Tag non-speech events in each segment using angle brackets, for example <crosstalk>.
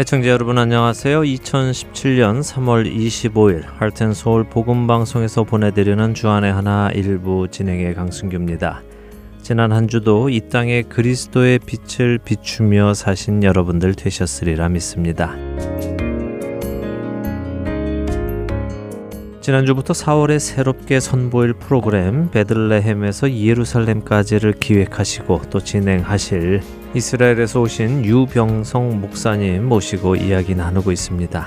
애청자 여러분 안녕하세요. 2017년 3월 25일 할텐 서울 복음 방송에서 보내드리는 주안의 하나 일부 진행의 강승규입니다. 지난 한 주도 이 땅에 그리스도의 빛을 비추며 사신 여러분들 되셨으리라 믿습니다. 지난주부터 4월에 새롭게 선보일 프로그램 베들레헴에서 예루살렘까지를 기획하시고 또 진행하실 이스라엘에서 오신 유병성 목사님 모시고 이야기 나누고 있습니다.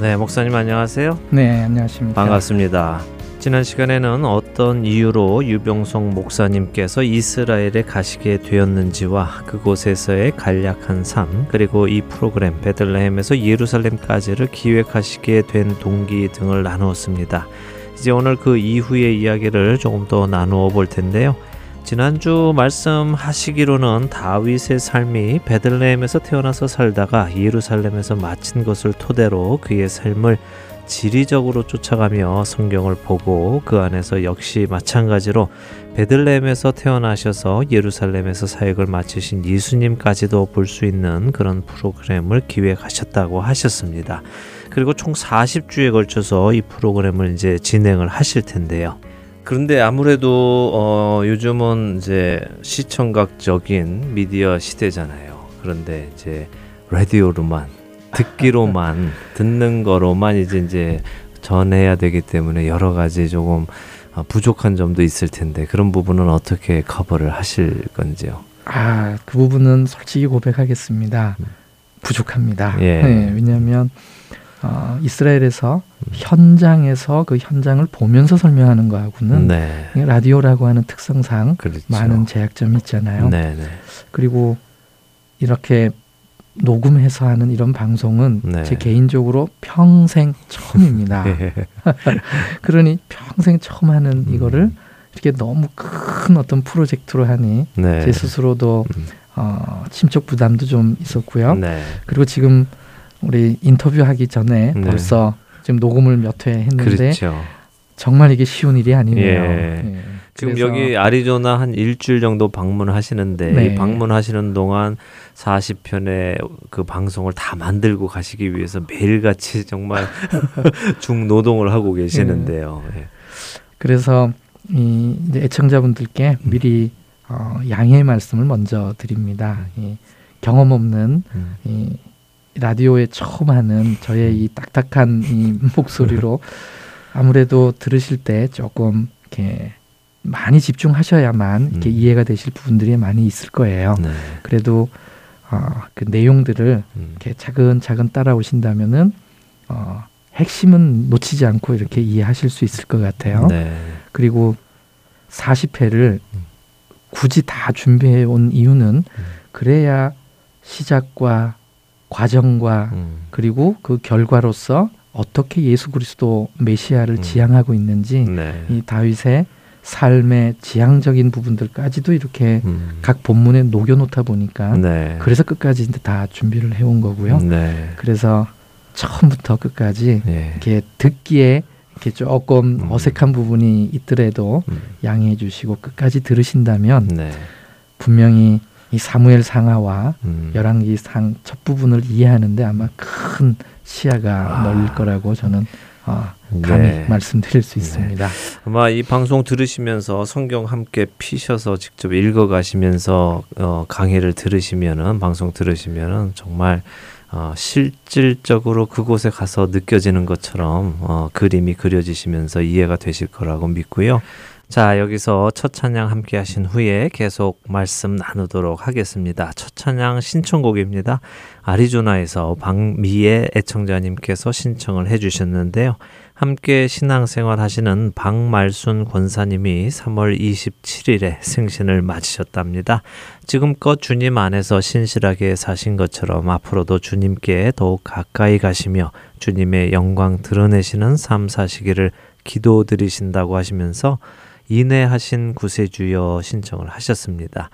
네, 목사님 안녕하세요. 네, 안녕하십니까. 반갑습니다. 지난 시간에는 어떤 이유로 유병성 목사님께서 이스라엘에 가시게 되었는지와 그곳에서의 간략한 삶, 그리고 이 프로그램 베들레헴에서 예루살렘까지를 기획하시게 된 동기 등을 나누었습니다. 이제 오늘 그 이후의 이야기를 조금 더 나누어 볼 텐데요. 지난주 말씀하시기로는 다윗의 삶이 베들레헴에서 태어나서 살다가 예루살렘에서 마친 것을 토대로 그의 삶을 지리적으로 쫓아가며 성경을 보고 그 안에서 역시 마찬가지로 베들레헴에서 태어나셔서 예루살렘에서 사역을 마치신 예수님까지도 볼 수 있는 그런 프로그램을 기획하셨다고 하셨습니다. 그리고 총 40주에 걸쳐서 이 프로그램을 이제 진행을 하실 텐데요. 그런데 아무래도 어 요즘은 이제 시청각적인 미디어 시대잖아요. 그런데 이제 라디오로만 듣기로만 <laughs> 듣는 거로만 이제 이제 전해야 되기 때문에 여러 가지 조금 어, 부족한 점도 있을 텐데 그런 부분은 어떻게 커버를 하실 건지요? 아, 그 부분은 솔직히 고백하겠습니다. 음. 부족합니다. 예. 네, 왜냐하면 어, 이스라엘에서 음. 현장에서 그 현장을 보면서 설명하는 거하고는 네. 라디오라고 하는 특성상 그렇죠. 많은 제약점이 있잖아요. 네, 네. 그리고 이렇게 녹음해서 하는 이런 방송은 네. 제 개인적으로 평생 처음입니다. <laughs> 예. <laughs> 그러니 평생 처음 하는 음. 이거를 이렇게 너무 큰 어떤 프로젝트로 하니 네. 제 스스로도 음. 어, 심적 부담도 좀 있었고요. 네. 그리고 지금 우리 인터뷰하기 전에 네. 벌써 지금 녹음을 몇 회 했는데 그렇죠. 정말 이게 쉬운 일이 아니네요. 예. 예. 지금 여기 아리조나 한 일주일 정도 방문하시는데 네. 이 방문하시는 동안 40편의 그 방송을 다 만들고 가시기 위해서 매일같이 정말 <laughs> 중노동을 하고 계시는데요. 예. 그래서 이 애청자분들께 음. 미리 어, 양해의 말씀을 먼저 드립니다. 이 경험 없는 음. 이 라디오에 처음 하는 저의 이 딱딱한 이 <laughs> 목소리로 아무래도 들으실 때 조금 이렇게 많이 집중하셔야만 이렇게 음. 이해가 되실 부분들이 많이 있을 거예요. 네. 그래도 어, 그 내용들을 음. 이렇게 차근차근 따라오신다면은 어, 핵심은 놓치지 않고 이렇게 이해하실 수 있을 것 같아요. 네. 그리고 40회를 음. 굳이 다 준비해 온 이유는 그래야 시작과 과정과 음. 그리고 그 결과로서 어떻게 예수 그리스도 메시아를 음. 지향하고 있는지 네. 이 다윗의 삶의 지향적인 부분들까지도 이렇게 음. 각 본문에 녹여놓다 보니까 네. 그래서 끝까지 이제 다 준비를 해온 거고요. 네. 그래서 처음부터 끝까지 예. 이렇게 듣기에 이렇게 조금 음. 어색한 부분이 있더라도 음. 양해해 주시고 끝까지 들으신다면 네. 분명히 이 사무엘 상하와 음. 열왕기 상 첫 부분을 이해하는데 아마 큰 시야가 아. 넓을 거라고 저는 어, 감히 네. 말씀드릴 수 있습니다. 아마 이 방송 들으시면서 성경 함께 피셔서 직접 읽어가시면서 어, 강의를 들으시면은 방송 들으시면은 정말 어, 실질적으로 그곳에 가서 느껴지는 것처럼 어, 그림이 그려지시면서 이해가 되실 거라고 믿고요. 자, 여기서 첫 찬양 함께 하신 후에 계속 말씀 나누도록 하겠습니다. 첫 찬양 신청곡입니다. 아리조나에서 박미애 애청자님께서 신청을 해 주셨는데요. 함께 신앙생활 하시는 박말순 권사님이 3월 27일에 생신을 맞으셨답니다. 지금껏 주님 안에서 신실하게 사신 것처럼 앞으로도 주님께 더욱 가까이 가시며 주님의 영광 드러내시는 삶 사시기를 기도드리신다고 하시면서 인내하신 구세주여 신청을 하셨습니다.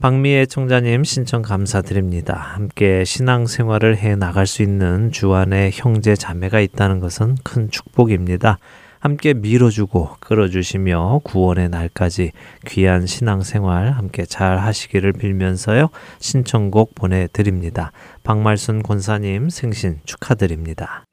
박미애 청자님 신청 감사드립니다. 함께 신앙생활을 해 나갈 수 있는 주안의 형제 자매가 있다는 것은 큰 축복입니다. 함께 밀어주고 끌어주시며 구원의 날까지 귀한 신앙생활 함께 잘 하시기를 빌면서요. 신청곡 보내드립니다. 박말순 권사님 생신 축하드립니다.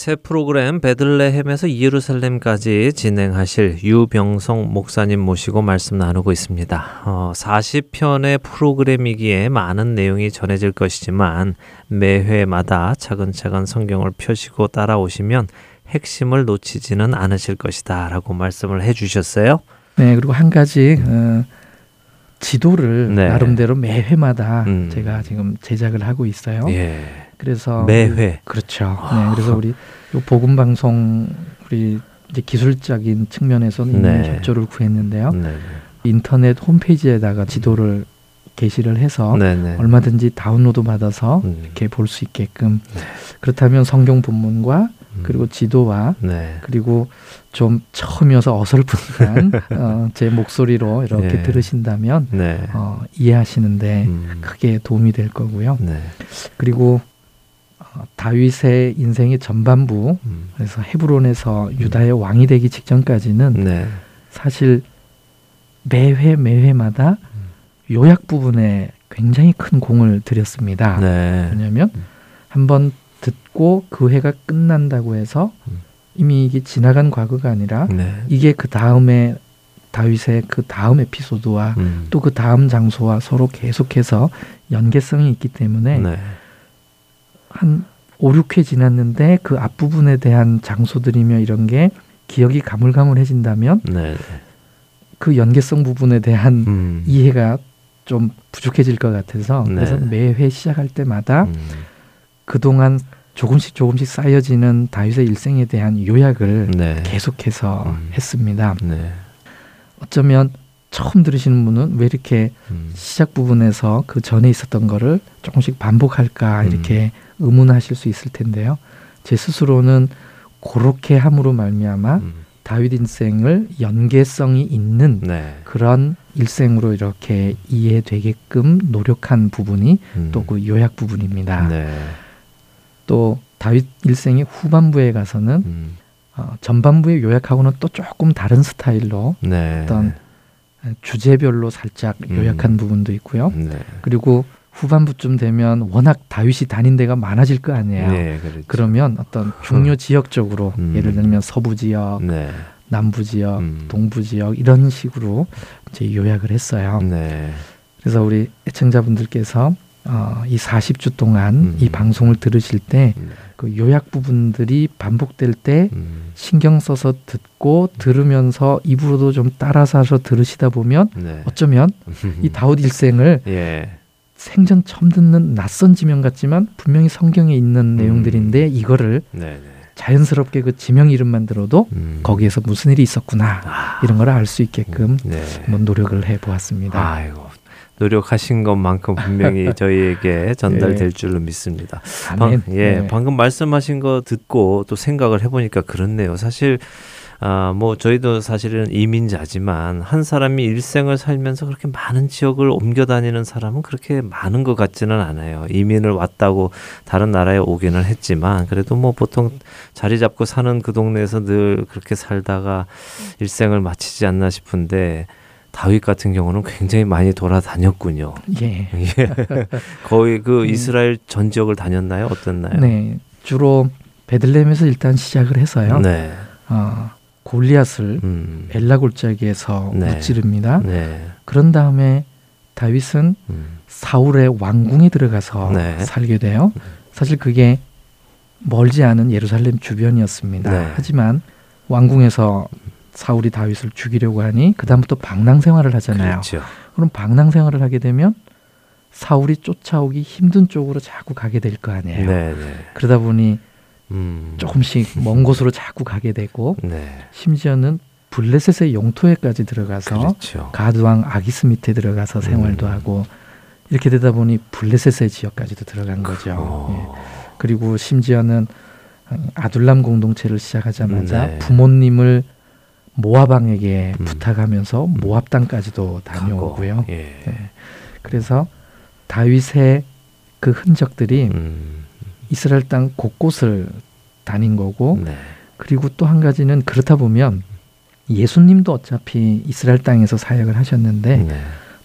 새 프로그램 베들레헴에서 예루살렘까지 진행하실 유병성 목사님 모시고 말씀 나누고 있습니다. 어, 40편의 프로그램이기에 많은 내용이 전해질 것이지만 매회마다 차근차근 성경을 펴시고 따라오시면 핵심을 놓치지는 않으실 것이다 라고 말씀을 해 주셨어요. 네, 그리고 한 가지 어, 지도를 네. 나름대로 매 회마다 음. 제가 지금 제작을 하고 있어요. 예. 그래서 매회. 그렇죠. 아. 네, 그래서 우리 요 복음 방송 우리 이제 기술적인 측면에서는 네. 협조를 구했는데요. 네. 인터넷 홈페이지에다가 지도를 게시를 해서 네. 네. 얼마든지 다운로드 받아서 음. 이렇게 볼 수 있게끔 네. 그렇다면 성경 본문과 음. 그리고 지도와 네. 그리고 좀 처음이어서 어설픈한 <laughs> 어, 제 목소리로 이렇게 예. 들으신다면 네. 어, 이해하시는데 음. 크게 도움이 될 거고요. 네. 그리고 어, 다윗의 인생의 전반부 음. 그래서 헤브론에서 유다의 왕이 되기 직전까지는 네. 사실 매회 매회마다 요약 부분에 굉장히 큰 공을 들였습니다. 네. 왜냐하면 음. 한번 듣고 그 회가 끝난다고 해서 음. 이미 이게 지나간 과거가 아니라 네. 이게 그 다음에 다윗의 그 다음 에피소드와 음. 또그 다음 장소와 서로 계속해서 연계성이 있기 때문에 네. 한 5, 6회 지났는데 그 앞부분에 대한 장소들이며 이런 게 기억이 가물가물해진다면 네. 그 연계성 부분에 대한 음. 이해가 좀 부족해질 것 같아서 네. 그래서 매회 시작할 때마다 음. 그동안 조금씩 조금씩 쌓여지는 다윗의 일생에 대한 요약을 네. 계속해서 음. 했습니다. 네. 어쩌면 처음 들으시는 분은 왜 이렇게 음. 시작 부분에서 그 전에 있었던 거를 조금씩 반복할까 음. 이렇게 의문하실 수 있을 텐데요. 제 스스로는 그렇게 함으로 말미암아 음. 다윗 인생을 연계성이 있는 네. 그런 일생으로 이렇게 이해되게끔 노력한 부분이 음. 또그 요약 부분입니다. 네. 또 다윗 일생의 후반부에 가서는 음. 어, 전반부의 요약하고는 또 조금 다른 스타일로 네. 어떤 주제별로 살짝 음. 요약한 부분도 있고요. 네. 그리고 후반부쯤 되면 워낙 다윗이 다닌 데가 많아질 거 아니에요. 네, 그렇죠. 그러면 어떤 중요 지역적으로 음. 예를 들면 서부 지역, 네. 남부 지역, 음. 동부 지역 이런 식으로 이제 요약을 했어요. 네. 그래서 우리 애청자분들께서 어, 이 40주 동안 음. 이 방송을 들으실 때 네. 그 요약 부분들이 반복될 때 음. 신경 써서 듣고 들으면서 입으로도 좀 따라서 들으시다 보면 네. 어쩌면 이 다윗 <laughs> 일생을 예. 생전 처음 듣는 낯선 지명 같지만 분명히 성경에 있는 음. 내용들인데 이거를 네, 네. 자연스럽게 그 지명 이름만 들어도 음. 거기에서 무슨 일이 있었구나 아. 이런 걸 알 수 있게끔 네. 한번 노력을 해 보았습니다. 아이고. 노력하신 것만큼 분명히 <laughs> 저희에게 전달될 줄로 믿습니다. 방, 예, 네. 방금 말씀하신 거 듣고 또 생각을 해보니까 그렇네요. 사실 아, 뭐 저희도 사실은 이민자지만 한 사람이 일생을 살면서 그렇게 많은 지역을 옮겨 다니는 사람은 그렇게 많은 것 같지는 않아요. 이민을 왔다고 다른 나라에 오기는 했지만 그래도 뭐 보통 자리 잡고 사는 그 동네에서 늘 그렇게 살다가 일생을 마치지 않나 싶은데 다윗 같은 경우는 굉장히 많이 돌아다녔군요. 예. <laughs> 예. 거의 그 음. 이스라엘 전 지역을 다녔나요? 어땠나요? 네. 주로 베들레헴에서 일단 시작을 해서요. 네. 어, 골리앗을 음. 엘라 골짜기에서 네. 무찌릅니다. 네. 그런 다음에 다윗은 음. 사울의 왕궁에 들어가서 네. 살게 돼요. 사실 그게 멀지 않은 예루살렘 주변이었습니다. 네. 하지만 왕궁에서 사울이 다윗을 죽이려고 하니 그다음부터 방랑 생활을 하잖아요. 그렇죠. 그럼 방랑 생활을 하게 되면 사울이 쫓아오기 힘든 쪽으로 자꾸 가게 될 거 아니에요. 네, 네. 그러다 보니 음. 조금씩 <laughs> 먼 곳으로 자꾸 가게 되고 네. 심지어는 블레셋의 영토에까지 들어가서 그렇죠. 가드왕 아기스 밑에 들어가서 생활도 음. 하고 이렇게 되다 보니 블레셋의 지역까지도 들어간 거죠. 예. 어. 그리고 심지어는 아둘람 공동체를 시작하자마자 네. 부모님을 모압왕에게 음. 부탁하면서 모압 땅까지도 다녀오고요. 예. 예. 그래서 다윗의 그 흔적들이 음. 이스라엘 땅 곳곳을 다닌 거고 네. 그리고 또 한 가지는 그렇다 보면 예수님도 어차피 이스라엘 땅에서 사역을 하셨는데 네.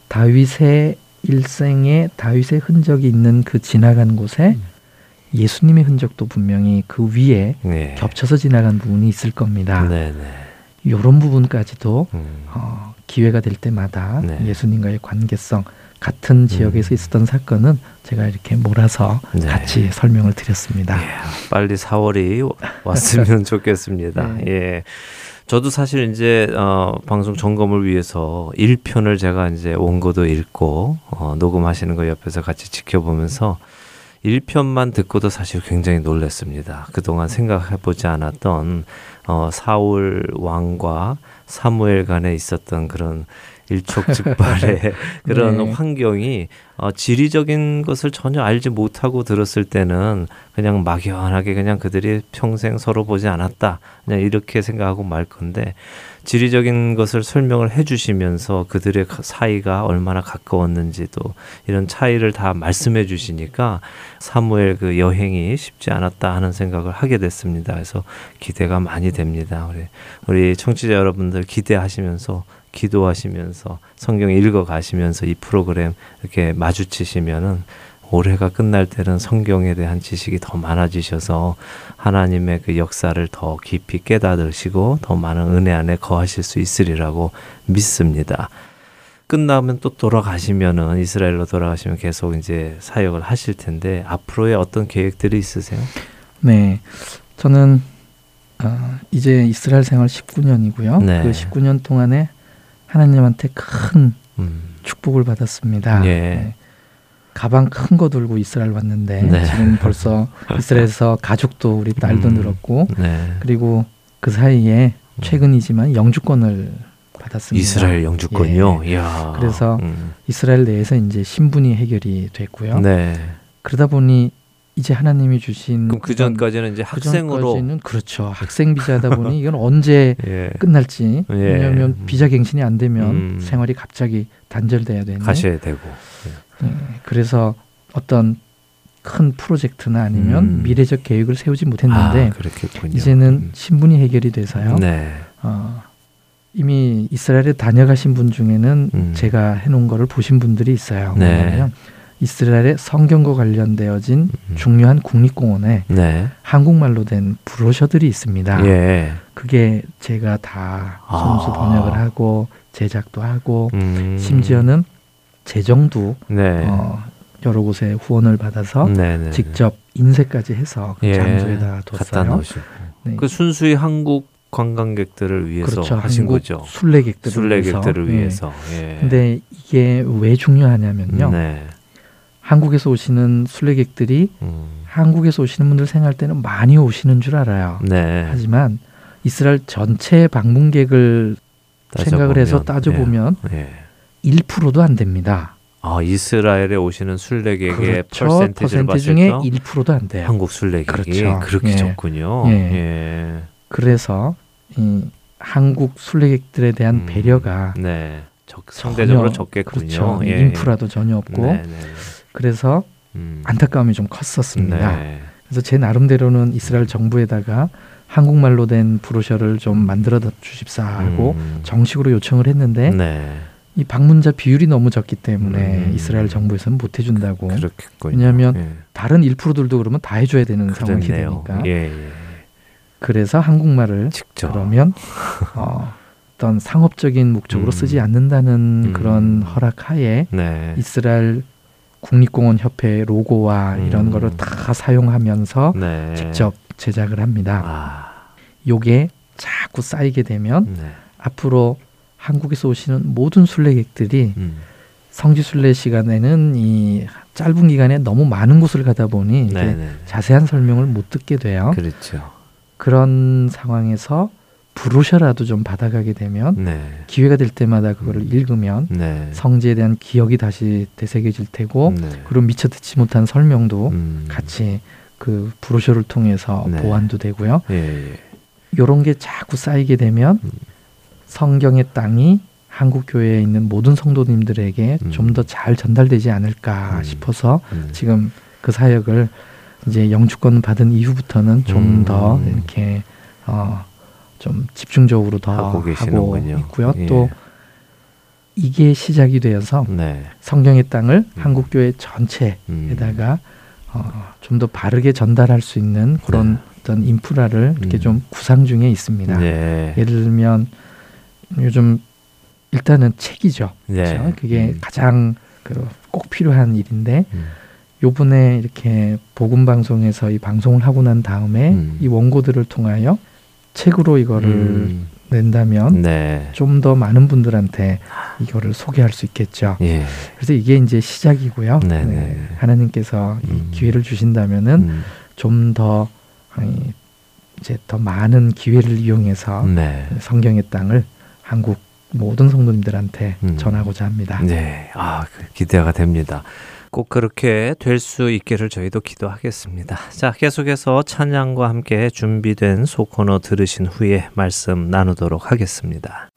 다윗의 일생에 다윗의 흔적이 있는 그 지나간 곳에 음. 예수님의 흔적도 분명히 그 위에 네. 겹쳐서 지나간 부분이 있을 겁니다. 네, 네. 이런 부분까지도 음. 어, 기회가 될 때마다 네. 예수님과의 관계성 같은 지역에서 음. 있었던 사건은 제가 이렇게 몰아서 네. 같이 설명을 드렸습니다. 예, 빨리 4월이 왔으면 <laughs> 좋겠습니다. 네. 예. 저도 사실 이제 어, 방송 점검을 위해서 1편을 제가 이제 원고도 읽고 어, 녹음하시는 거 옆에서 같이 지켜보면서 1편만 듣고도 사실 굉장히 놀랐습니다. 그동안 생각해보지 않았던 어, 사울 왕과 사무엘 간에 있었던 그런 일촉즉발의 <laughs> 그런 네. 환경이 어, 지리적인 것을 전혀 알지 못하고 들었을 때는 그냥 막연하게 그냥 그들이 평생 서로 보지 않았다 그냥 이렇게 생각하고 말 건데 지리적인 것을 설명을 해주시면서 그들의 사이가 얼마나 가까웠는지도 이런 차이를 다 말씀해 주시니까 사무엘 그 여행이 쉽지 않았다 하는 생각을 하게 됐습니다. 그래서 기대가 많이 됩니다. 우리 우리 청취자 여러분들 기대하시면서 기도하시면서 성경 읽어 가시면서 이 프로그램 이렇게 마주치시면은 올해가 끝날 때는 성경에 대한 지식이 더 많아지셔서 하나님의 그 역사를 더 깊이 깨닫으시고 더 많은 은혜 안에 거하실 수 있으리라고 믿습니다. 끝나면 또 돌아가시면은 이스라엘로 돌아가시면 계속 이제 사역을 하실 텐데 앞으로의 어떤 계획들이 있으세요? 네. 저는 어, 이제 이스라엘 생활 19년이고요. 네. 그 19년 동안에 하나님한테 큰 음. 축복을 받았습니다. 예. 네. 가방 큰 거 들고 이스라엘 왔는데 네. 지금 벌써 이스라엘에서 가족도 우리 딸도 음. 늘었고 네. 그리고 그 사이에 음. 최근이지만 영주권을 받았습니다. 이스라엘 영주권요. 예. 그래서 음. 이스라엘 내에서 이제 신분이 해결이 됐고요. 네. 그러다 보니 이제 하나님이 주신 그럼 그 전까지는 이제 학생으로 그 그렇죠 학생 비자다 보니 이건 언제 <laughs> 예. 끝날지 예. 왜냐하면 비자 갱신이 안 되면 음. 생활이 갑자기 단절돼야 되는 가셔야 되고 예. 그래서 어떤 큰 프로젝트나 아니면 음. 미래적 계획을 세우지 못했는데 아, 이제는 음. 신분이 해결이 돼서요. 네. 어, 이미 이스라엘에 다녀가신 분 중에는 음. 제가 해놓은 거를 보신 분들이 있어요. 네. 뭐냐면 이스라엘의 성경과 관련되어진 음. 중요한 국립공원에 네. 한국말로 된 브로셔들이 있습니다. 예. 그게 제가 다 손수 아. 번역을 하고 제작도 하고 음. 심지어는 재정도 네. 어, 여러 곳에 후원을 받아서 네네. 네. 직접 인쇄까지 해서 그 예. 장소에다 뒀어요. 네. 그 순수히 한국 관광객들을 위해서 그렇죠. 하신 거죠. 순례객들을, 순례객들을 위해서. 위해서. 예. 근데 이게 왜 중요하냐면요. 네. 한국에서 오시는 순례객들이 음. 한국에서 오시는 분들 생각할 때는 많이 오시는 줄 알아요. 네. 하지만 이스라엘 전체 방문객을 생각을 해서 따져보면 예. 예. 1%도 안 됩니다. 아 이스라엘에 오시는 순례객의 그렇죠. 퍼센티지를 퍼센트 중에 1%도 안 돼요. 한국 순례객이 그렇죠. 그렇게 예. 적군요. 예. 예. 그래서 이 한국 순례객들에 대한 음. 배려가 네. 적, 상대적으로 적겠군요. 그렇죠. 예. 인프라도 전혀 없고 네, 네. 네. 그래서 음. 안타까움이 좀 컸었습니다. 네. 그래서 제 나름대로는 이스라엘 정부에다가 한국말로 된 브로셔를 좀 만들어 주십사 하고 음. 정식으로 요청을 했는데 네. 이 방문자 비율이 너무 적기 때문에 음. 이스라엘 정부에서는 못 해준다고. 그렇겠군요. 왜냐하면 예. 다른 1%들도 그러면 다 해줘야 되는 그렇네요. 상황이 되니까. 예, 예. 그래서 한국말을 직접. 그러면 <laughs> 어, 어떤 상업적인 목적으로 음. 쓰지 않는다는 음. 그런 허락하에 네. 이스라엘 국립공원 협회 로고와 이런 음. 거를 다 사용하면서 네. 직접 제작을 합니다. 아. 요게 자꾸 쌓이게 되면 네. 앞으로 한국에서 오시는 모든 순례객들이 음. 성지 순례 시간에는 이 짧은 기간에 너무 많은 곳을 가다 보니 자세한 설명을 못 듣게 돼요. 그렇죠. 그런 상황에서 부르셔라도 좀 받아가게 되면 네. 기회가 될 때마다 그거를 음. 읽으면 네. 성지에 대한 기억이 다시 되새겨질 테고 네. 그리고 미처 듣지 못한 설명도 음. 같이 그 브로셔를 통해서 네. 보완도 되고요. 예, 예. 요런 게 자꾸 쌓이게 되면 음. 성경의 땅이 한국 교회에 있는 모든 성도님들에게 음. 좀더 잘 전달되지 않을까 음. 싶어서 음. 지금 그 사역을 이제 영주권 받은 이후부터는 좀더 음. 이렇게 어, 좀 집중적으로 더 하고, 하고 있고요. 예. 또 이게 시작이 되어서 네. 성경의 땅을 음. 한국 교회 전체에다가 음. 어, 좀 더 바르게 전달할 수 있는 그런 네. 어떤 인프라를 이렇게 음. 좀 구상 중에 있습니다. 네. 예를 들면 요즘 일단은 책이죠. 네. 그렇죠? 그게 음. 가장 그 꼭 필요한 일인데 음. 요번에 이렇게 복음 방송에서 이 방송을 하고 난 다음에 음. 이 원고들을 통하여 책으로 이거를 음. 된다면 네. 좀더 많은 분들한테 이거를 소개할 수 있겠죠. 예. 그래서 이게 이제 시작이고요. 네, 네. 네. 하나님께서 음. 기회를 주신다면은 음. 좀더 이제 더 많은 기회를 이용해서 네. 성경의 땅을 한국 모든 성도님들한테 음. 전하고자 합니다. 네, 아그 기대가 됩니다. 꼭 그렇게 될 수 있기를 저희도 기도하겠습니다. 자, 계속해서 찬양과 함께 준비된 소코너 들으신 후에 말씀 나누도록 하겠습니다.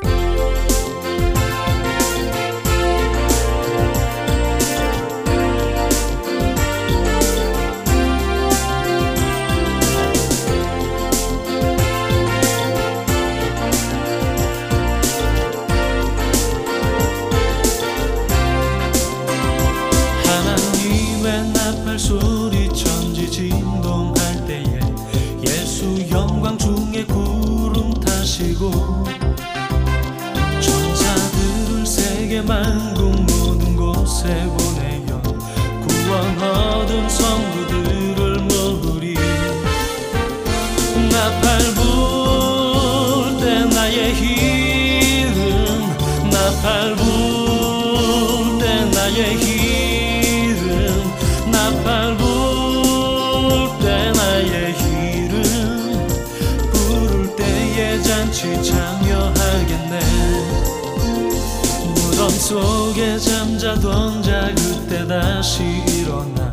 속에 잠자던 자 그때 다시 일어나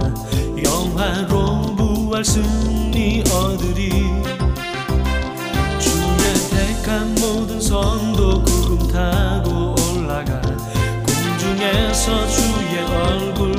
영화로운 부활 승리 얻으리. 주의 택한 모든 성도 구름 타고 올라가. 공중에서 주의 얼굴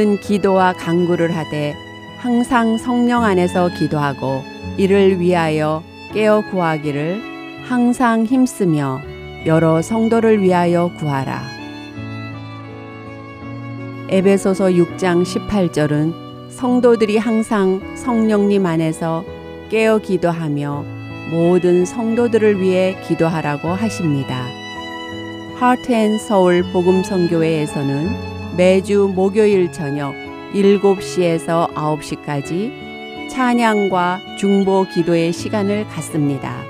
모든 기도와 간구를 하되 항상 성령 안에서 기도하고 이를 위하여 깨어 구하기를 항상 힘쓰며 여러 성도를 위하여 구하라. 에베소서 6장 18절은 성도들이 항상 성령님 안에서 깨어 기도하며 모든 성도들을 위해 기도하라고 하십니다. 하트앤 서울 복음 선교회에서는 매주 목요일 저녁 7시에서 9시까지 찬양과 중보 기도의 시간을 갖습니다.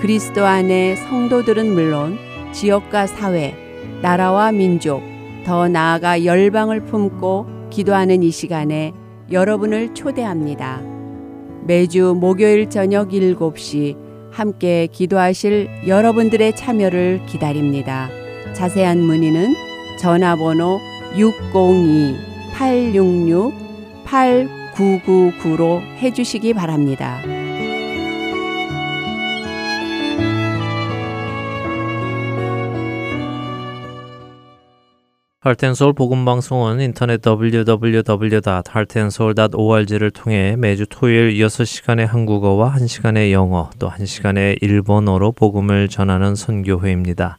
그리스도 안에 성도들은 물론 지역과 사회, 나라와 민족, 더 나아가 열방을 품고 기도하는 이 시간에 여러분을 초대합니다. 매주 목요일 저녁 7시 함께 기도하실 여러분들의 참여를 기다립니다. 자세한 문의는 전화번호 602-866-8999로 해주시기 바랍니다. 할텐서울 복음방송은 인터넷 www.heartandsoul.org를 통해 매주 토요일 6시간의 한국어와 1시간의 영어 또 1시간의 일본어로 복음을 전하는 선교회입니다.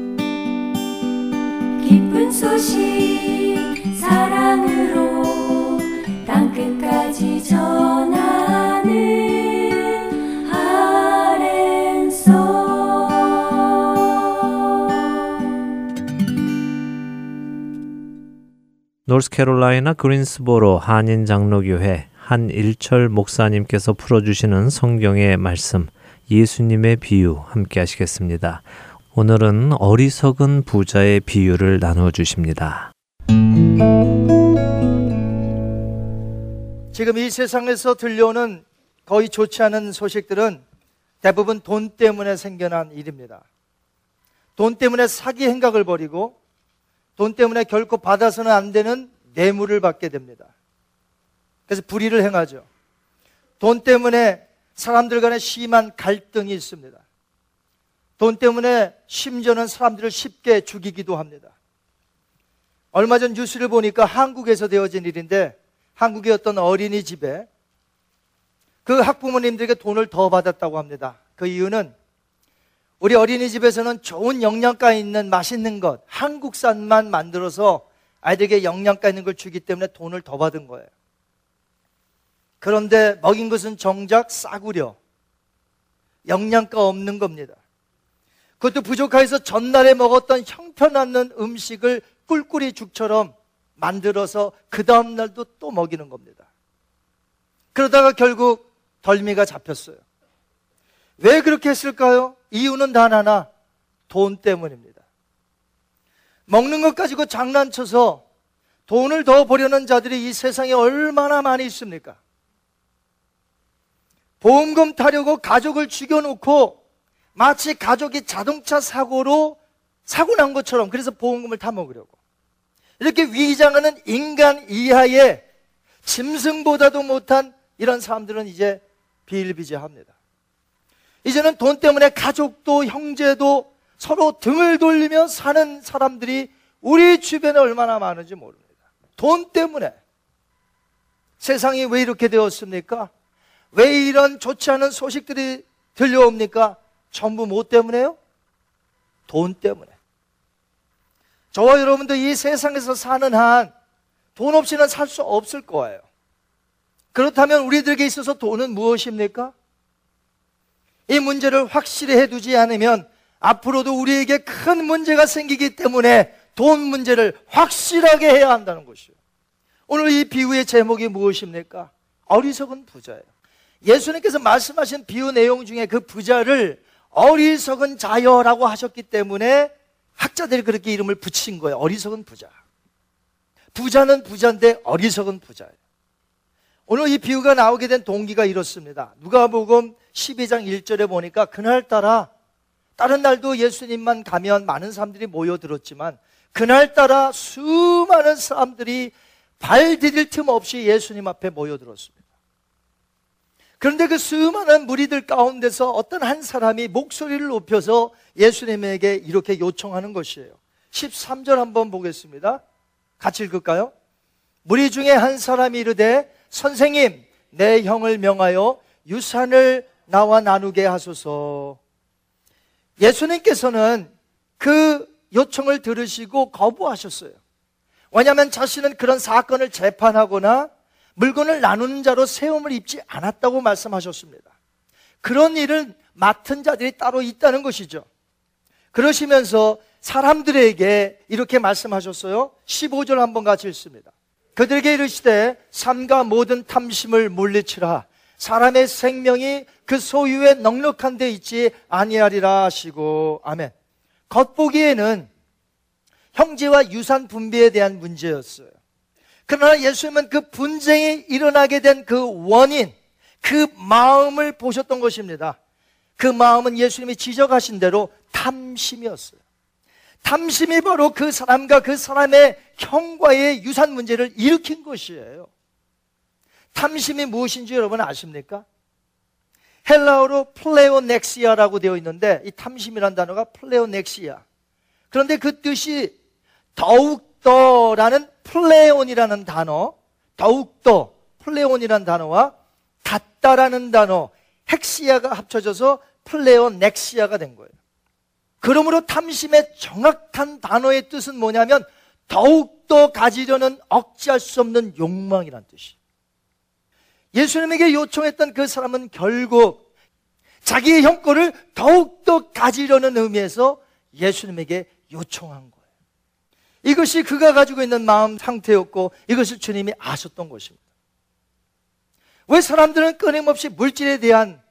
노스캐롤라이나 그린스보로 한인 장로교회 한일철 목사님께서 풀어주시는 성경의 말씀 예수님의 비유 함께 하시겠습니다. 오늘은 어리석은 부자의 비유를 나누어 주십니다. 지금 이 세상에서 들려오는 거의 좋지 않은 소식들은 대부분 돈 때문에 생겨난 일입니다. 돈 때문에 사기 행각을 벌이고 돈 때문에 결코 받아서는 안 되는 뇌물을 받게 됩니다. 그래서 불의를 행하죠. 돈 때문에 사람들 간에 심한 갈등이 있습니다. 돈 때문에 심지어는 사람들을 쉽게 죽이기도 합니다. 얼마 전 뉴스를 보니까 한국에서 되어진 일인데 한국의 어떤 어린이집에 그 학부모님들에게 돈을 더 받았다고 합니다. 그 이유는 우리 어린이집에서는 좋은 영양가 있는 맛있는 것, 한국산만 만들어서 아이들에게 영양가 있는 걸 주기 때문에 돈을 더 받은 거예요. 그런데 먹인 것은 정작 싸구려. 영양가 없는 겁니다. 그것도 부족해서 전날에 먹었던 형편없는 음식을 꿀꿀이 죽처럼 만들어서 그 다음날도 또 먹이는 겁니다. 그러다가 결국 덜미가 잡혔어요. 왜 그렇게 했을까요? 이유는 단 하나, 돈 때문입니다. 먹는 것 가지고 장난쳐서 돈을 더 버려는 자들이 이 세상에 얼마나 많이 있습니까? 보험금 타려고 가족을 죽여놓고 마치 가족이 자동차 사고로 사고 난 것처럼 그래서 보험금을 타먹으려고 이렇게 위장하는 인간 이하의 짐승보다도 못한 이런 사람들은 이제 비일비재합니다. 이제는 돈 때문에 가족도 형제도 서로 등을 돌리며 사는 사람들이 우리 주변에 얼마나 많은지 모릅니다. 돈 때문에 세상이 왜 이렇게 되었습니까? 왜 이런 좋지 않은 소식들이 들려옵니까? 전부 뭐 때문에요? 돈 때문에. 저와 여러분도 이 세상에서 사는 한 돈 없이는 살 수 없을 거예요. 그렇다면 우리들에게 있어서 돈은 무엇입니까? 이 문제를 확실히 해두지 않으면 앞으로도 우리에게 큰 문제가 생기기 때문에 돈 문제를 확실하게 해야 한다는 것이요. 오늘 이 비유의 제목이 무엇입니까? 어리석은 부자예요. 예수님께서 말씀하신 비유 내용 중에 그 부자를 어리석은 자여라고 하셨기 때문에 학자들이 그렇게 이름을 붙인 거예요. 어리석은 부자. 부자는 부자인데 어리석은 부자예요. 오늘 이 비유가 나오게 된 동기가 이렇습니다. 누가복음 12장 1절에 보니까 그날따라 다른 날도 예수님만 가면 많은 사람들이 모여들었지만 그날따라 수많은 사람들이 발 디딜 틈 없이 예수님 앞에 모여들었습니다. 그런데 그 수많은 무리들 가운데서 어떤 한 사람이 목소리를 높여서 예수님에게 이렇게 요청하는 것이에요. 13절 한번 보겠습니다. 같이 읽을까요? 무리 중에 한 사람이 이르되 선생님 내 형을 명하여 유산을 나와 나누게 하소서. 예수님께서는 그 요청을 들으시고 거부하셨어요. 왜냐하면 자신은 그런 사건을 재판하거나 물건을 나누는 자로 세움을 입지 않았다고 말씀하셨습니다. 그런 일을 맡은 자들이 따로 있다는 것이죠. 그러시면서 사람들에게 이렇게 말씀하셨어요. 15절 한번 같이 읽습니다. 그들에게 이르시되 삶과 모든 탐심을 물리치라. 사람의 생명이 그 소유에 넉넉한 데 있지 아니하리라 하시고 아멘. 겉보기에는 형제와 유산 분배에 대한 문제였어요. 그러나 예수님은 그 분쟁이 일어나게 된 그 원인, 그 마음을 보셨던 것입니다. 그 마음은 예수님이 지적하신 대로 탐심이었어요. 탐심이 바로 그 사람과 그 사람의 형과의 유산 문제를 일으킨 것이에요. 탐심이 무엇인지 여러분 아십니까? 헬라어로 플레오넥시아라고 되어 있는데 이 탐심이란 단어가 플레오넥시아. 그런데 그 뜻이 더욱더라는 플레온이라는 단어, 더욱더 플레온이라는 단어와 같다라는 단어, 헥시아가 합쳐져서 플레오넥시아가 된 거예요. 그러므로 탐심의 정확한 단어의 뜻은 뭐냐면 더욱더 가지려는 억제할 수 없는 욕망이란 뜻이에요. 예수님에게 요청했던 그 사람은 결국 자기의 형거를 더욱더 가지려는 의미에서 예수님에게 요청한 거예요. 이것이 그가 가지고 있는 마음 상태였고 이것을 주님이 아셨던 것입니다. 왜 사람들은 끊임없이 물질에 대한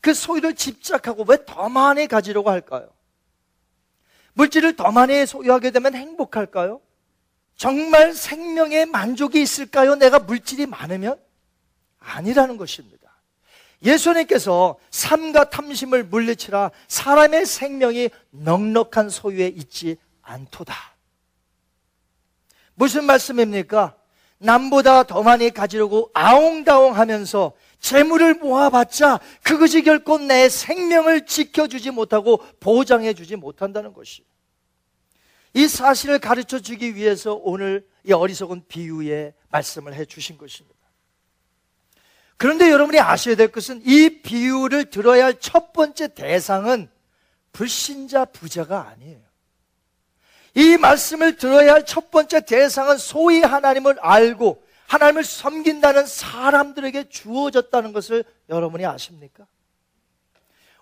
그 소유를 집착하고 왜 더 많이 가지려고 할까요? 물질을 더 많이 소유하게 되면 행복할까요? 정말 생명에 만족이 있을까요? 내가 물질이 많으면? 아니라는 것입니다. 예수님께서 삶과 탐심을 물리치라 사람의 생명이 넉넉한 소유에 있지 않도다. 무슨 말씀입니까? 남보다 더 많이 가지려고 아웅다웅 하면서 재물을 모아봤자 그것이 결코 내 생명을 지켜주지 못하고 보장해주지 못한다는 것이. 이 사실을 가르쳐 주기 위해서 오늘 이 어리석은 비유의 말씀을 해 주신 것입니다. 그런데 여러분이 아셔야 될 것은 이 비유를 들어야 할 첫 번째 대상은 불신자 부자가 아니에요. 이 말씀을 들어야 할 첫 번째 대상은 소위 하나님을 알고 하나님을 섬긴다는 사람들에게 주어졌다는 것을 여러분이 아십니까?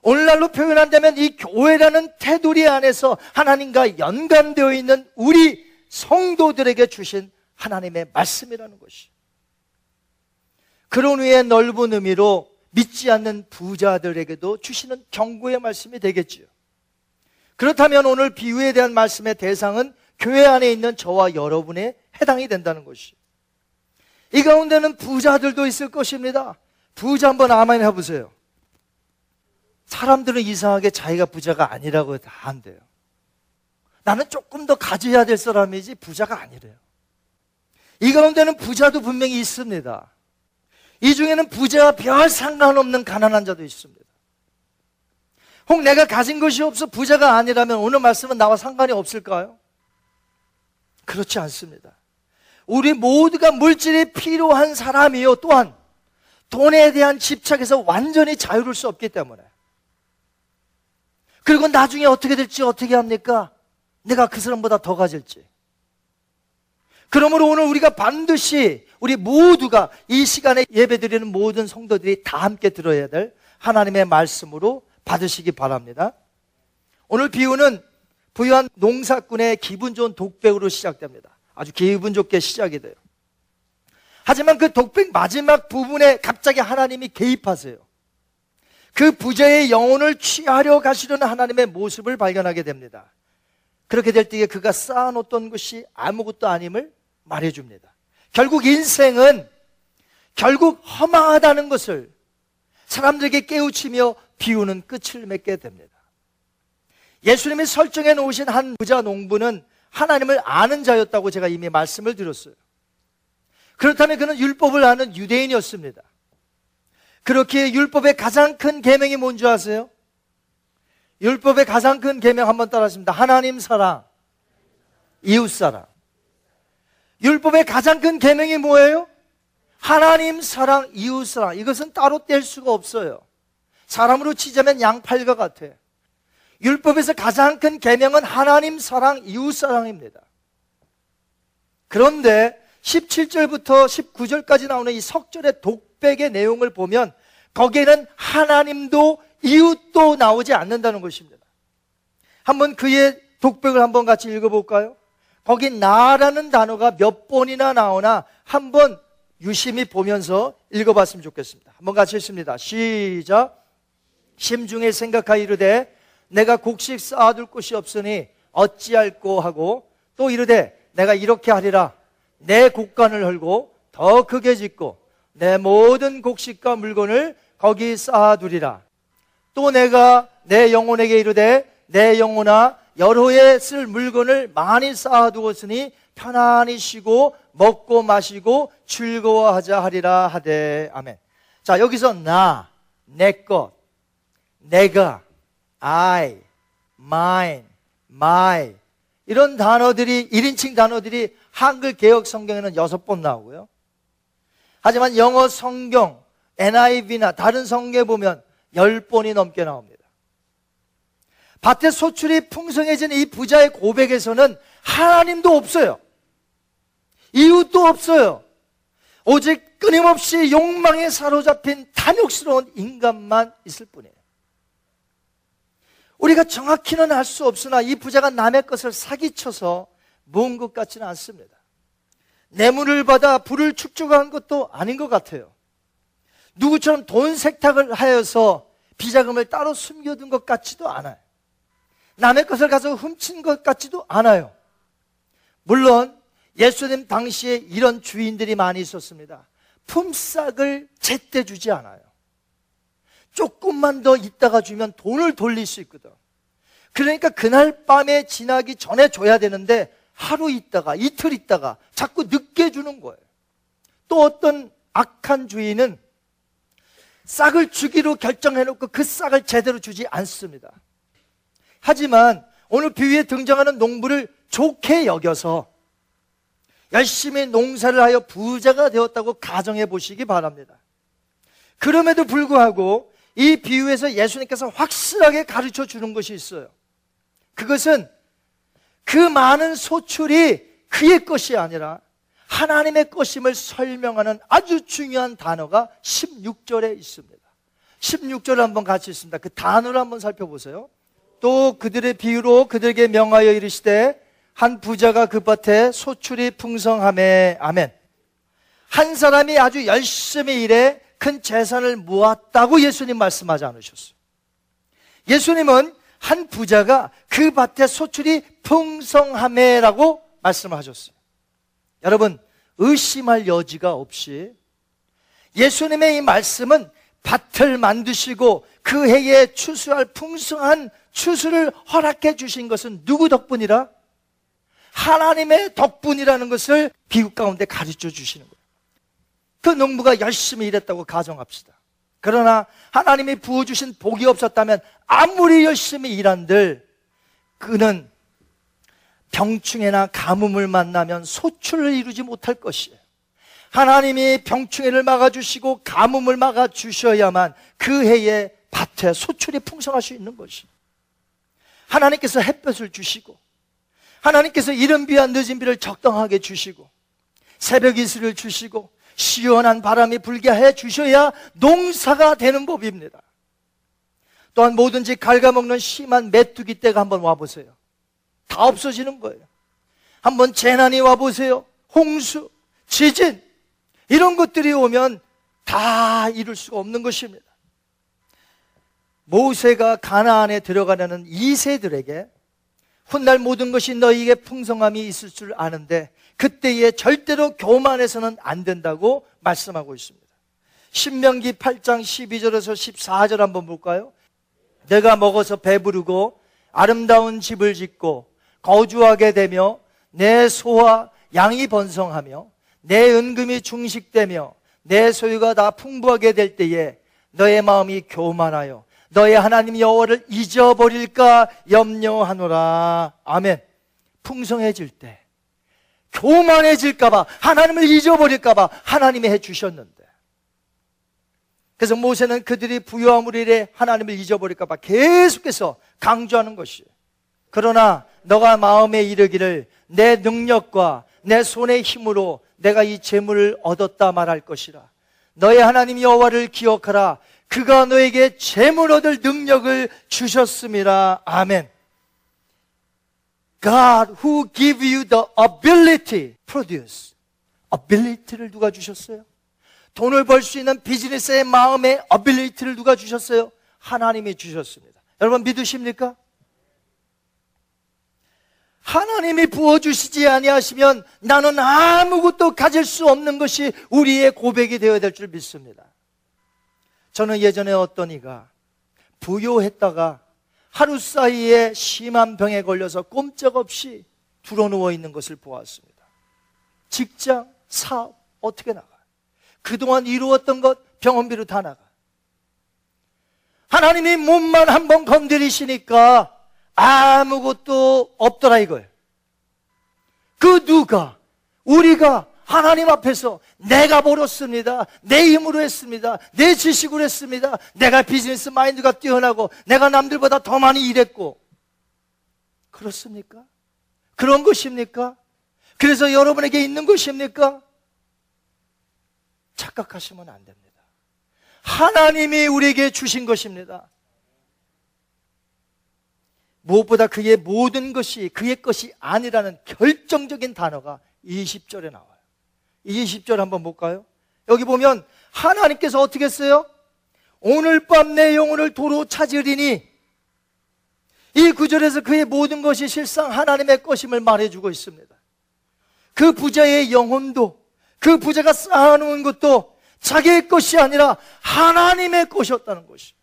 오늘날로 표현한다면 이 교회라는 테두리 안에서 하나님과 연관되어 있는 우리 성도들에게 주신 하나님의 말씀이라는 것이. 그런 후에 넓은 의미로 믿지 않는 부자들에게도 주시는 경고의 말씀이 되겠지요. 그렇다면 오늘 비유에 대한 말씀의 대상은 교회 안에 있는 저와 여러분에 해당이 된다는 것이. 이 가운데는 부자들도 있을 것입니다. 부자 한번 아멘 해보세요. 사람들은 이상하게 자기가 부자가 아니라고 다 한대요. 나는 조금 더 가져야 될 사람이지 부자가 아니래요. 이 가운데는 부자도 분명히 있습니다. 이 중에는 부자와 별 상관없는 가난한 자도 있습니다. 혹 내가 가진 것이 없어 부자가 아니라면 오늘 말씀은 나와 상관이 없을까요? 그렇지 않습니다. 우리 모두가 물질이 필요한 사람이요. 또한 돈에 대한 집착에서 완전히 자유로울 수 없기 때문에 그리고 나중에 어떻게 될지 어떻게 합니까? 내가 그 사람보다 더 가질지. 그러므로 오늘 우리가 반드시 우리 모두가 이 시간에 예배드리는 모든 성도들이 다 함께 들어야 될 하나님의 말씀으로 받으시기 바랍니다. 오늘 비유는 부유한 농사꾼의 기분 좋은 독백으로 시작됩니다. 아주 기분 좋게 시작이 돼요. 하지만 그 독백 마지막 부분에 갑자기 하나님이 개입하세요. 그 부자의 영혼을 취하려 가시려는 하나님의 모습을 발견하게 됩니다. 그렇게 될 때에 그가 쌓아놓던 것이 아무것도 아님을 말해줍니다. 결국 인생은 결국 허망하다는 것을 사람들에게 깨우치며 비우는 끝을 맺게 됩니다. 예수님이 설정해 놓으신 한 부자 농부는 하나님을 아는 자였다고 제가 이미 말씀을 드렸어요. 그렇다면 그는 율법을 아는 유대인이었습니다. 그렇게 율법의 가장 큰 계명이 뭔지 아세요? 율법의 가장 큰 계명 한번 따라하십니다. 하나님 사랑, 이웃 사랑. 율법의 가장 큰 계명이 뭐예요? 하나님 사랑, 이웃 사랑. 이것은 따로 뗄 수가 없어요. 사람으로 치자면 양팔과 같아. 율법에서 가장 큰 계명은 하나님 사랑, 이웃 사랑입니다. 그런데 17절부터 19절까지 나오는 이 석절의 독백의 내용을 보면 거기에는 하나님도 이웃도 나오지 않는다는 것입니다. 한번 그의 독백을 한번 같이 읽어볼까요? 거기 나라는 단어가 몇 번이나 나오나 한번 유심히 보면서 읽어봤으면 좋겠습니다. 한번 같이 읽습니다. 시작. 심중에 생각하여 이르되 내가 곡식 쌓아둘 곳이 없으니 어찌할꼬 하고 또 이르되 내가 이렇게 하리라 내 곡간을 헐고 더 크게 짓고 내 모든 곡식과 물건을 거기 쌓아두리라 또 내가 내 영혼에게 이르되 내 영혼아 여러 해 쓸 물건을 많이 쌓아두었으니 편안히 쉬고 먹고 마시고 즐거워하자 하리라 하되 아멘. 자 여기서 나, 내 것, 내가, I, mine, my 이런 단어들이 1인칭 단어들이 한글 개혁 성경에는 여섯 번 나오고요. 하지만 영어 성경 NIV나 다른 성경에 보면 열 번이 넘게 나옵니다. 밭의 소출이 풍성해진 이 부자의 고백에서는 하나님도 없어요. 이웃도 없어요. 오직 끊임없이 욕망에 사로잡힌 탐욕스러운 인간만 있을 뿐이에요. 우리가 정확히는 알 수 없으나 이 부자가 남의 것을 사기쳐서 모은 것 같지는 않습니다. 뇌물을 받아 부를 축적한 것도 아닌 것 같아요. 누구처럼 돈 세탁을 하여서 비자금을 따로 숨겨둔 것 같지도 않아요. 남의 것을 가서 훔친 것 같지도 않아요. 물론 예수님 당시에 이런 주인들이 많이 있었습니다. 품삯을 제때 주지 않아요. 조금만 더 있다가 주면 돈을 돌릴 수 있거든. 그러니까 그날 밤에 지나기 전에 줘야 되는데 하루 있다가 이틀 있다가 자꾸 늦게 주는 거예요. 또 어떤 악한 주인은 싹을 주기로 결정해놓고 그 싹을 제대로 주지 않습니다. 하지만 오늘 비유에 등장하는 농부를 좋게 여겨서 열심히 농사를 하여 부자가 되었다고 가정해 보시기 바랍니다. 그럼에도 불구하고 이 비유에서 예수님께서 확실하게 가르쳐 주는 것이 있어요. 그것은 그 많은 소출이 그의 것이 아니라 하나님의 것임을 설명하는 아주 중요한 단어가 16절에 있습니다. 16절을 한번 같이 있습니다. 그 단어를 한번 살펴보세요. 또 그들의 비유로 그들에게 명하여 이르시되 한 부자가 그 밭에 소출이 풍성함에 아멘. 한 사람이 아주 열심히 일해 큰 재산을 모았다고 예수님 말씀하지 않으셨어요. 예수님은 한 부자가 그 밭에 소출이 풍성함에라고 말씀하셨어요. 여러분, 의심할 여지가 없이 예수님의 이 말씀은 밭을 만드시고 그 해에 추수할 풍성한 추수를 허락해 주신 것은 누구 덕분이라? 하나님의 덕분이라는 것을 비극 가운데 가르쳐 주시는 거예요. 그 농부가 열심히 일했다고 가정합시다. 그러나 하나님이 부어주신 복이 없었다면 아무리 열심히 일한들 그는 병충해나 가뭄을 만나면 소출을 이루지 못할 것이에요. 하나님이 병충해를 막아주시고 가뭄을 막아주셔야만 그 해에 밭에 소출이 풍성할 수 있는 것이. 하나님께서 햇볕을 주시고, 하나님께서 이른 비와 늦은 비를 적당하게 주시고, 새벽 이슬을 주시고, 시원한 바람이 불게 해 주셔야 농사가 되는 법입니다. 또한 뭐든지 갉아먹는 심한 메뚜기 때가 한번 와보세요. 다 없어지는 거예요. 한번 재난이 와보세요. 홍수, 지진, 이런 것들이 오면 다 이룰 수가 없는 것입니다. 모세가 가나안에 들어가려는 이세들에게 훗날 모든 것이 너희에게 풍성함이 있을 줄 아는데 그때에 절대로 교만해서는 안 된다고 말씀하고 있습니다. 신명기 8장 12절에서 14절 한번 볼까요? 내가 먹어서 배부르고 아름다운 집을 짓고 거주하게 되며 내 소와 양이 번성하며 내 은금이 중식되며 내 소유가 다 풍부하게 될 때에 너의 마음이 교만하여 너의 하나님 여호와를 잊어버릴까 염려하노라. 아멘. 풍성해질 때 교만해질까 봐 하나님을 잊어버릴까 봐 하나님이 해 주셨는데 그래서 모세는 그들이 부유함으로 인해 하나님을 잊어버릴까 봐 계속해서 강조하는 것이에요. 그러나 너가 마음에 이르기를 내 능력과 내 손의 힘으로 내가 이 재물을 얻었다 말할 것이라. 너의 하나님 여호와를 기억하라. 그가 너에게 재물 얻을 능력을 주셨습니다. 아멘. God who give you the ability produce. ability를 누가 주셨어요? 돈을 벌 수 있는 비즈니스의 마음의 ability를 누가 주셨어요? 하나님이 주셨습니다. 여러분 믿으십니까? 하나님이 부어주시지 아니하시면 나는 아무것도 가질 수 없는 것이 우리의 고백이 되어야 될 줄 믿습니다. 저는 예전에 어떤 이가 부요했다가 하루 사이에 심한 병에 걸려서 꼼짝없이 들어누워 있는 것을 보았습니다. 직장, 사업, 어떻게 나가? 그동안 이루었던 것, 병원비로 다 나가. 하나님이 몸만 한 번 건드리시니까 아무것도 없더라 이걸. 그 누가 우리가 하나님 앞에서 내가 벌었습니다. 내 힘으로 했습니다. 내 지식으로 했습니다. 내가 비즈니스 마인드가 뛰어나고 내가 남들보다 더 많이 일했고 그렇습니까? 그런 것입니까? 그래서 여러분에게 있는 것입니까? 착각하시면 안 됩니다. 하나님이 우리에게 주신 것입니다. 무엇보다 그의 모든 것이 그의 것이 아니라는 결정적인 단어가 20절에 나와요. 20절 한번 볼까요? 여기 보면 하나님께서 어떻게 했어요? 오늘 밤 내 영혼을 도로 찾으리니 이 구절에서 그의 모든 것이 실상 하나님의 것임을 말해주고 있습니다. 그 부자의 영혼도 그 부자가 쌓아놓은 것도 자기의 것이 아니라 하나님의 것이었다는 것이.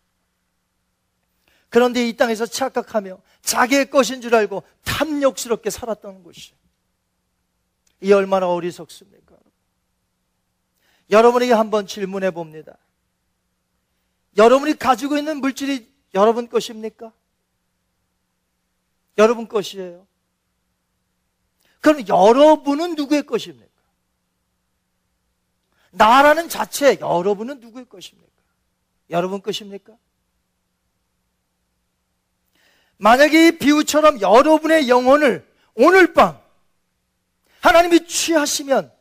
그런데 이 땅에서 착각하며 자기의 것인 줄 알고 탐욕스럽게 살았던 것이. 이 얼마나 어리석습니까? 여러분에게 한번 질문해 봅니다. 여러분이 가지고 있는 물질이 여러분 것입니까? 여러분 것이에요. 그럼 여러분은 누구의 것입니까? 나라는 자체 여러분은 누구의 것입니까? 여러분 것입니까? 만약에 이 비유처럼 여러분의 영혼을 오늘 밤 하나님이 취하시면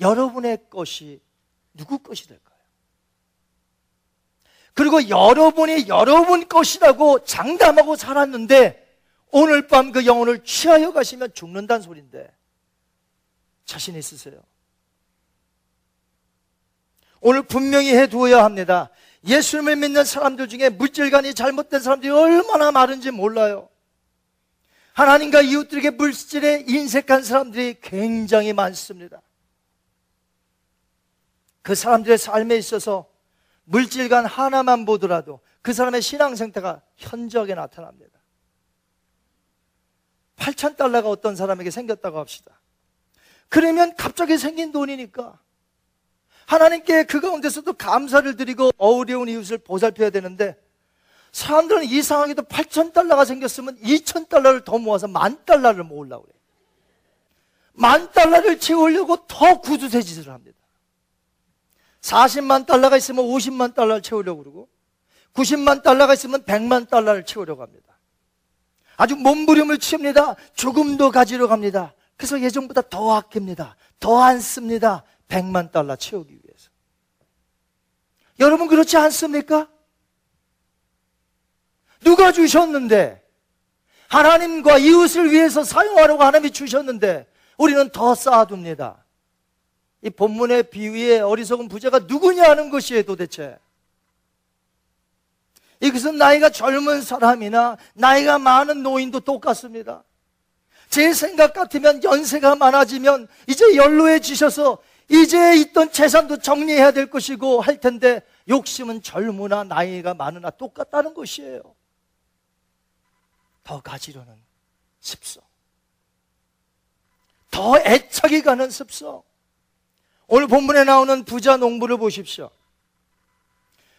여러분의 것이 누구 것이 될까요? 그리고 여러분이 여러분 것이라고 장담하고 살았는데 오늘 밤 그 영혼을 취하여 가시면 죽는다는 소리인데 자신 있으세요? 오늘 분명히 해두어야 합니다. 예수님을 믿는 사람들 중에 물질관이 잘못된 사람들이 얼마나 많은지 몰라요. 하나님과 이웃들에게 물질에 인색한 사람들이 굉장히 많습니다. 그 사람들의 삶에 있어서 물질관 하나만 보더라도 그 사람의 신앙 상태가 현저하게 나타납니다. 8천 달러가 어떤 사람에게 생겼다고 합시다. 그러면 갑자기 생긴 돈이니까 하나님께 그 가운데서도 감사를 드리고 어려운 이웃을 보살펴야 되는데 사람들은 이상하게도 8천 달러가 생겼으면 2천 달러를 더 모아서 만 달러를 모으려고 그래요. 만 달러를 채우려고 더 구두쇠 짓을 합니다. 40만 달러가 있으면 50만 달러를 채우려고 그러고 90만 달러가 있으면 100만 달러를 채우려고 합니다. 아주 몸부림을 칩니다. 조금 더 가지러 갑니다. 그래서 예전보다 더 아낍니다. 더 안 씁니다. 100만 달러 채우기 위해서. 여러분 그렇지 않습니까? 누가 주셨는데 하나님과 이웃을 위해서 사용하려고 하나님이 주셨는데 우리는 더 쌓아둡니다. 이 본문의 비유의 어리석은 부자가 누구냐 하는 것이에요 도대체. 이것은 나이가 젊은 사람이나 나이가 많은 노인도 똑같습니다. 제 생각 같으면 연세가 많아지면 이제 연로해지셔서 이제 있던 재산도 정리해야 될 것이고 할 텐데 욕심은 젊으나 나이가 많으나 똑같다는 것이에요. 더 가지려는 습성. 더 애착이 가는 습성. 오늘 본문에 나오는 부자 농부를 보십시오.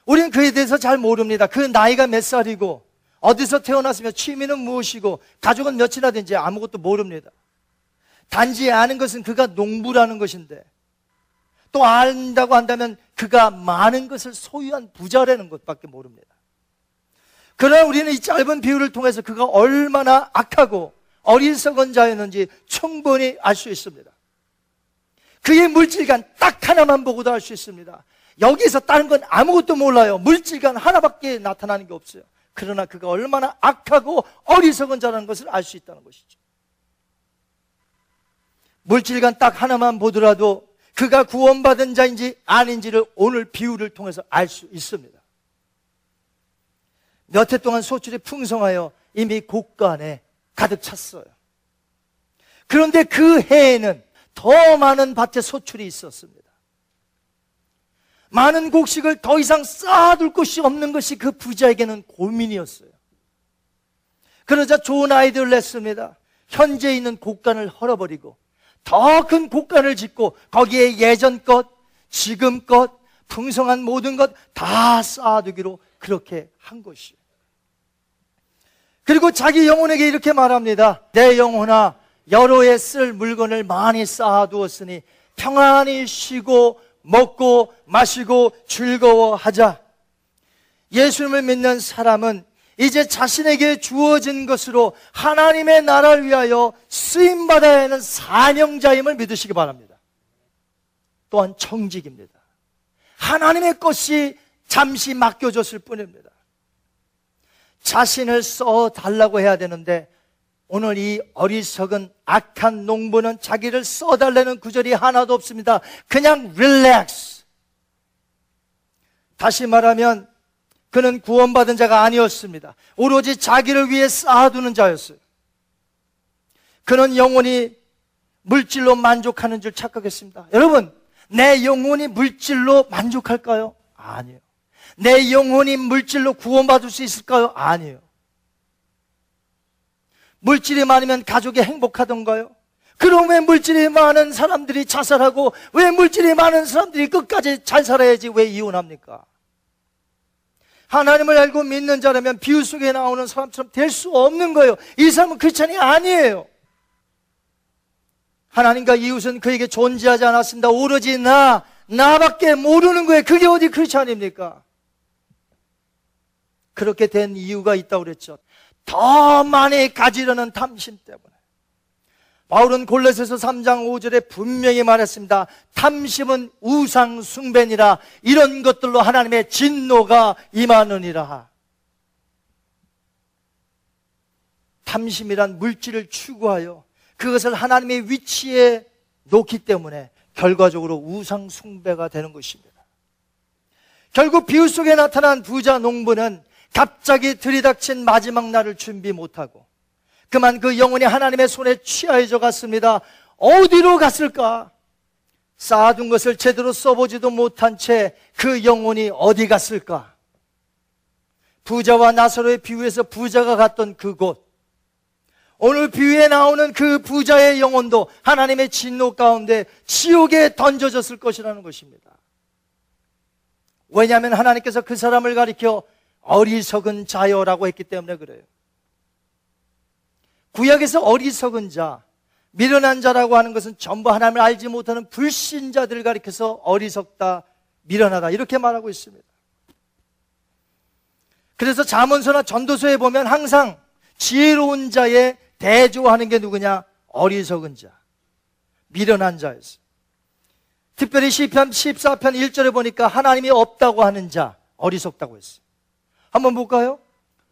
우리는 그에 대해서 잘 모릅니다. 그 나이가 몇 살이고, 어디서 태어났으며 취미는 무엇이고, 가족은 몇이나 된지 아무것도 모릅니다. 단지 아는 것은 그가 농부라는 것인데, 또 안다고 한다면 그가 많은 것을 소유한 부자라는 것밖에 모릅니다. 그러나 우리는 이 짧은 비유를 통해서 그가 얼마나 악하고 어리석은 자였는지 충분히 알 수 있습니다. 그의 물질관 딱 하나만 보고도 알 수 있습니다. 여기서 다른 건 아무것도 몰라요. 물질관 하나밖에 나타나는 게 없어요. 그러나 그가 얼마나 악하고 어리석은 자라는 것을 알 수 있다는 것이죠. 물질관 딱 하나만 보더라도 그가 구원받은 자인지 아닌지를 오늘 비유를 통해서 알 수 있습니다. 몇 해 동안 소출이 풍성하여 이미 곳간에 가득 찼어요. 그런데 그 해에는 더 많은 밭에 소출이 있었습니다. 많은 곡식을 더 이상 쌓아둘 곳이 없는 것이 그 부자에게는 고민이었어요. 그러자 좋은 아이디어를 냈습니다. 현재 있는 곡간을 헐어버리고 더 큰 곡간을 짓고 거기에 예전 것, 지금 것, 풍성한 모든 것 다 쌓아두기로 그렇게 한 것이에요. 그리고 자기 영혼에게 이렇게 말합니다. 내 영혼아, 해쓸 물건을 많이 쌓아두었으니 평안히 쉬고 먹고 마시고 즐거워하자. 예수님을 믿는 사람은 이제 자신에게 주어진 것으로 하나님의 나라를 위하여 쓰임받아야 하는 사명자임을 믿으시기 바랍니다. 또한 청직입니다. 하나님의 것이 잠시 맡겨졌을 뿐입니다. 자신을 써 달라고 해야 되는데 오늘 이 어리석은 악한 농부는 자기를 써달라는 구절이 하나도 없습니다. 그냥 릴렉스. 다시 말하면 그는 구원받은 자가 아니었습니다. 오로지 자기를 위해 쌓아두는 자였어요. 그는 영혼이 물질로 만족하는 줄 착각했습니다. 여러분, 내 영혼이 물질로 만족할까요? 아니요. 내 영혼이 물질로 구원받을 수 있을까요? 아니요. 물질이 많으면 가족이 행복하던가요? 그럼 왜 물질이 많은 사람들이 자살하고 왜 물질이 많은 사람들이 끝까지 잘 살아야지 왜 이혼합니까? 하나님을 알고 믿는 자라면 비유 속에 나오는 사람처럼 될 수 없는 거예요. 이 사람은 크리스찬이 아니에요. 하나님과 이웃은 그에게 존재하지 않았습니다. 오로지 나, 나밖에 모르는 거예요. 그게 어디 크리스찬입니까? 그렇게 된 이유가 있다고 그랬죠. 더 많이 가지려는 탐심 때문에. 바울은 골로새서 3장 5절에 분명히 말했습니다. 탐심은 우상 숭배니라 이런 것들로 하나님의 진노가 임하느니라. 탐심이란 물질을 추구하여 그것을 하나님의 위치에 놓기 때문에 결과적으로 우상 숭배가 되는 것입니다. 결국 비유 속에 나타난 부자 농부는 갑자기 들이닥친 마지막 날을 준비 못하고 그만 그 영혼이 하나님의 손에 취하여져 갔습니다. 어디로 갔을까? 쌓아둔 것을 제대로 써보지도 못한 채 그 영혼이 어디 갔을까? 부자와 나사로의 비유에서 부자가 갔던 그곳. 오늘 비유에 나오는 그 부자의 영혼도 하나님의 진노 가운데 지옥에 던져졌을 것이라는 것입니다. 왜냐하면 하나님께서 그 사람을 가리켜 어리석은 자여라고 했기 때문에 그래요. 구약에서 어리석은 자, 미련한 자라고 하는 것은 전부 하나님을 알지 못하는 불신자들을 가리켜서 어리석다, 미련하다 이렇게 말하고 있습니다. 그래서 자문서나 전도서에 보면 항상 지혜로운 자에 대조하는 게 누구냐? 어리석은 자, 미련한 자였어요. 특별히 시편 14편 1절에 보니까 하나님이 없다고 하는 자, 어리석다고 했어요. 한번 볼까요?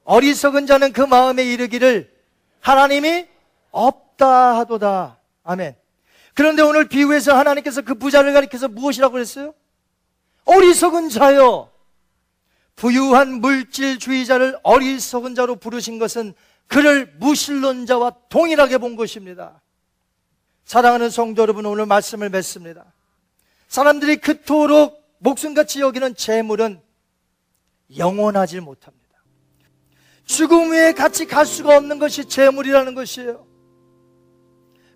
어리석은 자는 그 마음에 이르기를 하나님이 없다 하도다. 아멘. 그런데 오늘 비유에서 하나님께서 그 부자를 가리켜서 무엇이라고 그랬어요? 어리석은 자요. 부유한 물질주의자를 어리석은 자로 부르신 것은 그를 무신론자와 동일하게 본 것입니다. 사랑하는 성도 여러분, 오늘 말씀을 맺습니다. 사람들이 그토록 목숨같이 여기는 재물은 영원하지 못합니다. 죽음 후에 같이 갈 수가 없는 것이 재물이라는 것이에요.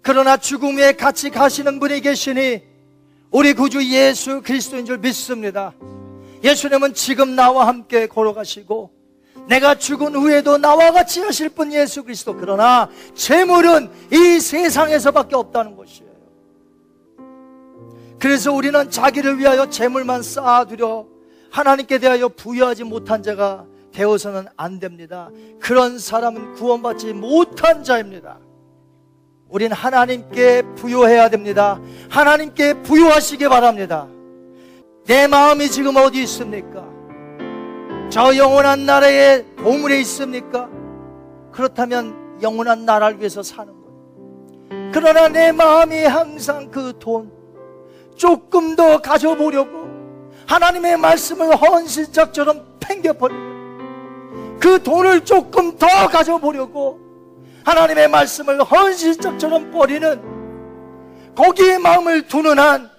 그러나 죽음 후에 같이 가시는 분이 계시니 우리 구주 예수 그리스도인 줄 믿습니다. 예수님은 지금 나와 함께 걸어가시고 내가 죽은 후에도 나와 같이 하실 분 예수 그리스도 그러나 재물은 이 세상에서밖에 없다는 것이에요. 그래서 우리는 자기를 위하여 재물만 쌓아두려 하나님께 대하여 부여하지 못한 자가 되어서는 안 됩니다. 그런 사람은 구원받지 못한 자입니다. 우린 하나님께 부여해야 됩니다. 하나님께 부여하시기 바랍니다. 내 마음이 지금 어디 있습니까? 저 영원한 나라에 보물에 있습니까? 그렇다면 영원한 나라를 위해서 사는 거예요. 그러나 내 마음이 항상 그 돈 조금 더 가져보려고 하나님의 말씀을 헌신짝처럼 팽겨버리고 그 돈을 조금 더 가져보려고 하나님의 말씀을 헌신짝처럼 버리는 거기에 마음을 두는 한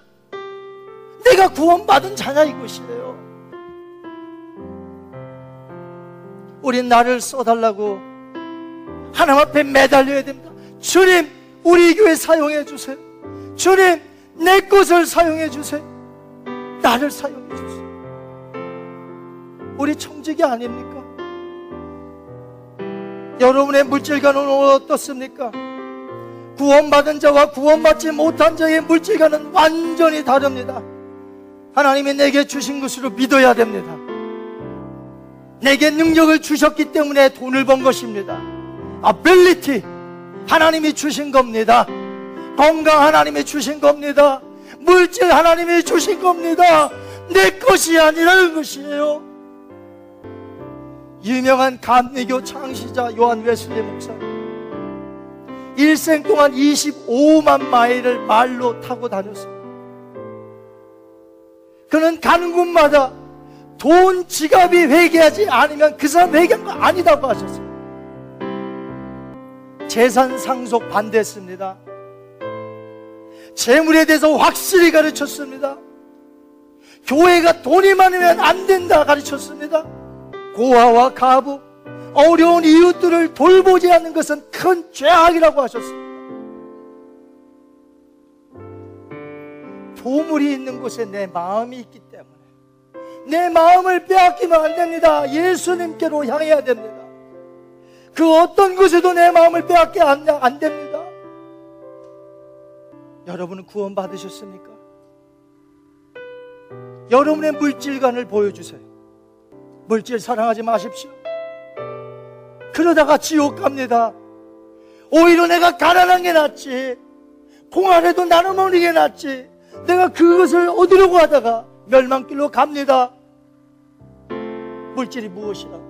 내가 구원받은 자냐 이것이에요. 우린 나를 써달라고 하나님 앞에 매달려야 됩니다. 주님, 우리 교회 사용해 주세요. 주님, 내 것을 사용해 주세요. 나를 사용해 주세요. 우리 청직이 아닙니까? 여러분의 물질관은 어떻습니까? 구원받은 자와 구원받지 못한 자의 물질관은 완전히 다릅니다. 하나님이 내게 주신 것으로 믿어야 됩니다. 내게 능력을 주셨기 때문에 돈을 번 것입니다. ability 하나님이 주신 겁니다. 건강 하나님이 주신 겁니다. 물질 하나님이 주신 겁니다. 내 것이 아니라는 것이에요. 유명한 감리교 창시자 요한 웨슬리 목사 일생 동안 25만 마일을 말로 타고 다녔습니다. 그는 가는 곳마다 돈 지갑이 회개하지 않으면 그 사람 회개한 거 아니다고 하셨어요. 재산 상속 반대했습니다. 재물에 대해서 확실히 가르쳤습니다. 교회가 돈이 많으면 안 된다 가르쳤습니다. 고아와 가부, 어려운 이웃들을 돌보지 않는 것은 큰 죄악이라고 하셨습니다. 보물이 있는 곳에 내 마음이 있기 때문에 내 마음을 빼앗기면 안 됩니다. 예수님께로 향해야 됩니다. 그 어떤 곳에도 내 마음을 빼앗기 안, 안 됩니다. 여러분은 구원 받으셨습니까? 여러분의 물질관을 보여주세요. 물질 사랑하지 마십시오. 그러다가 지옥 갑니다. 오히려 내가 가난한 게 낫지. 공안에도 나눠 먹는 게 낫지. 내가 그것을 얻으려고 하다가 멸망길로 갑니다. 물질이 무엇이라고?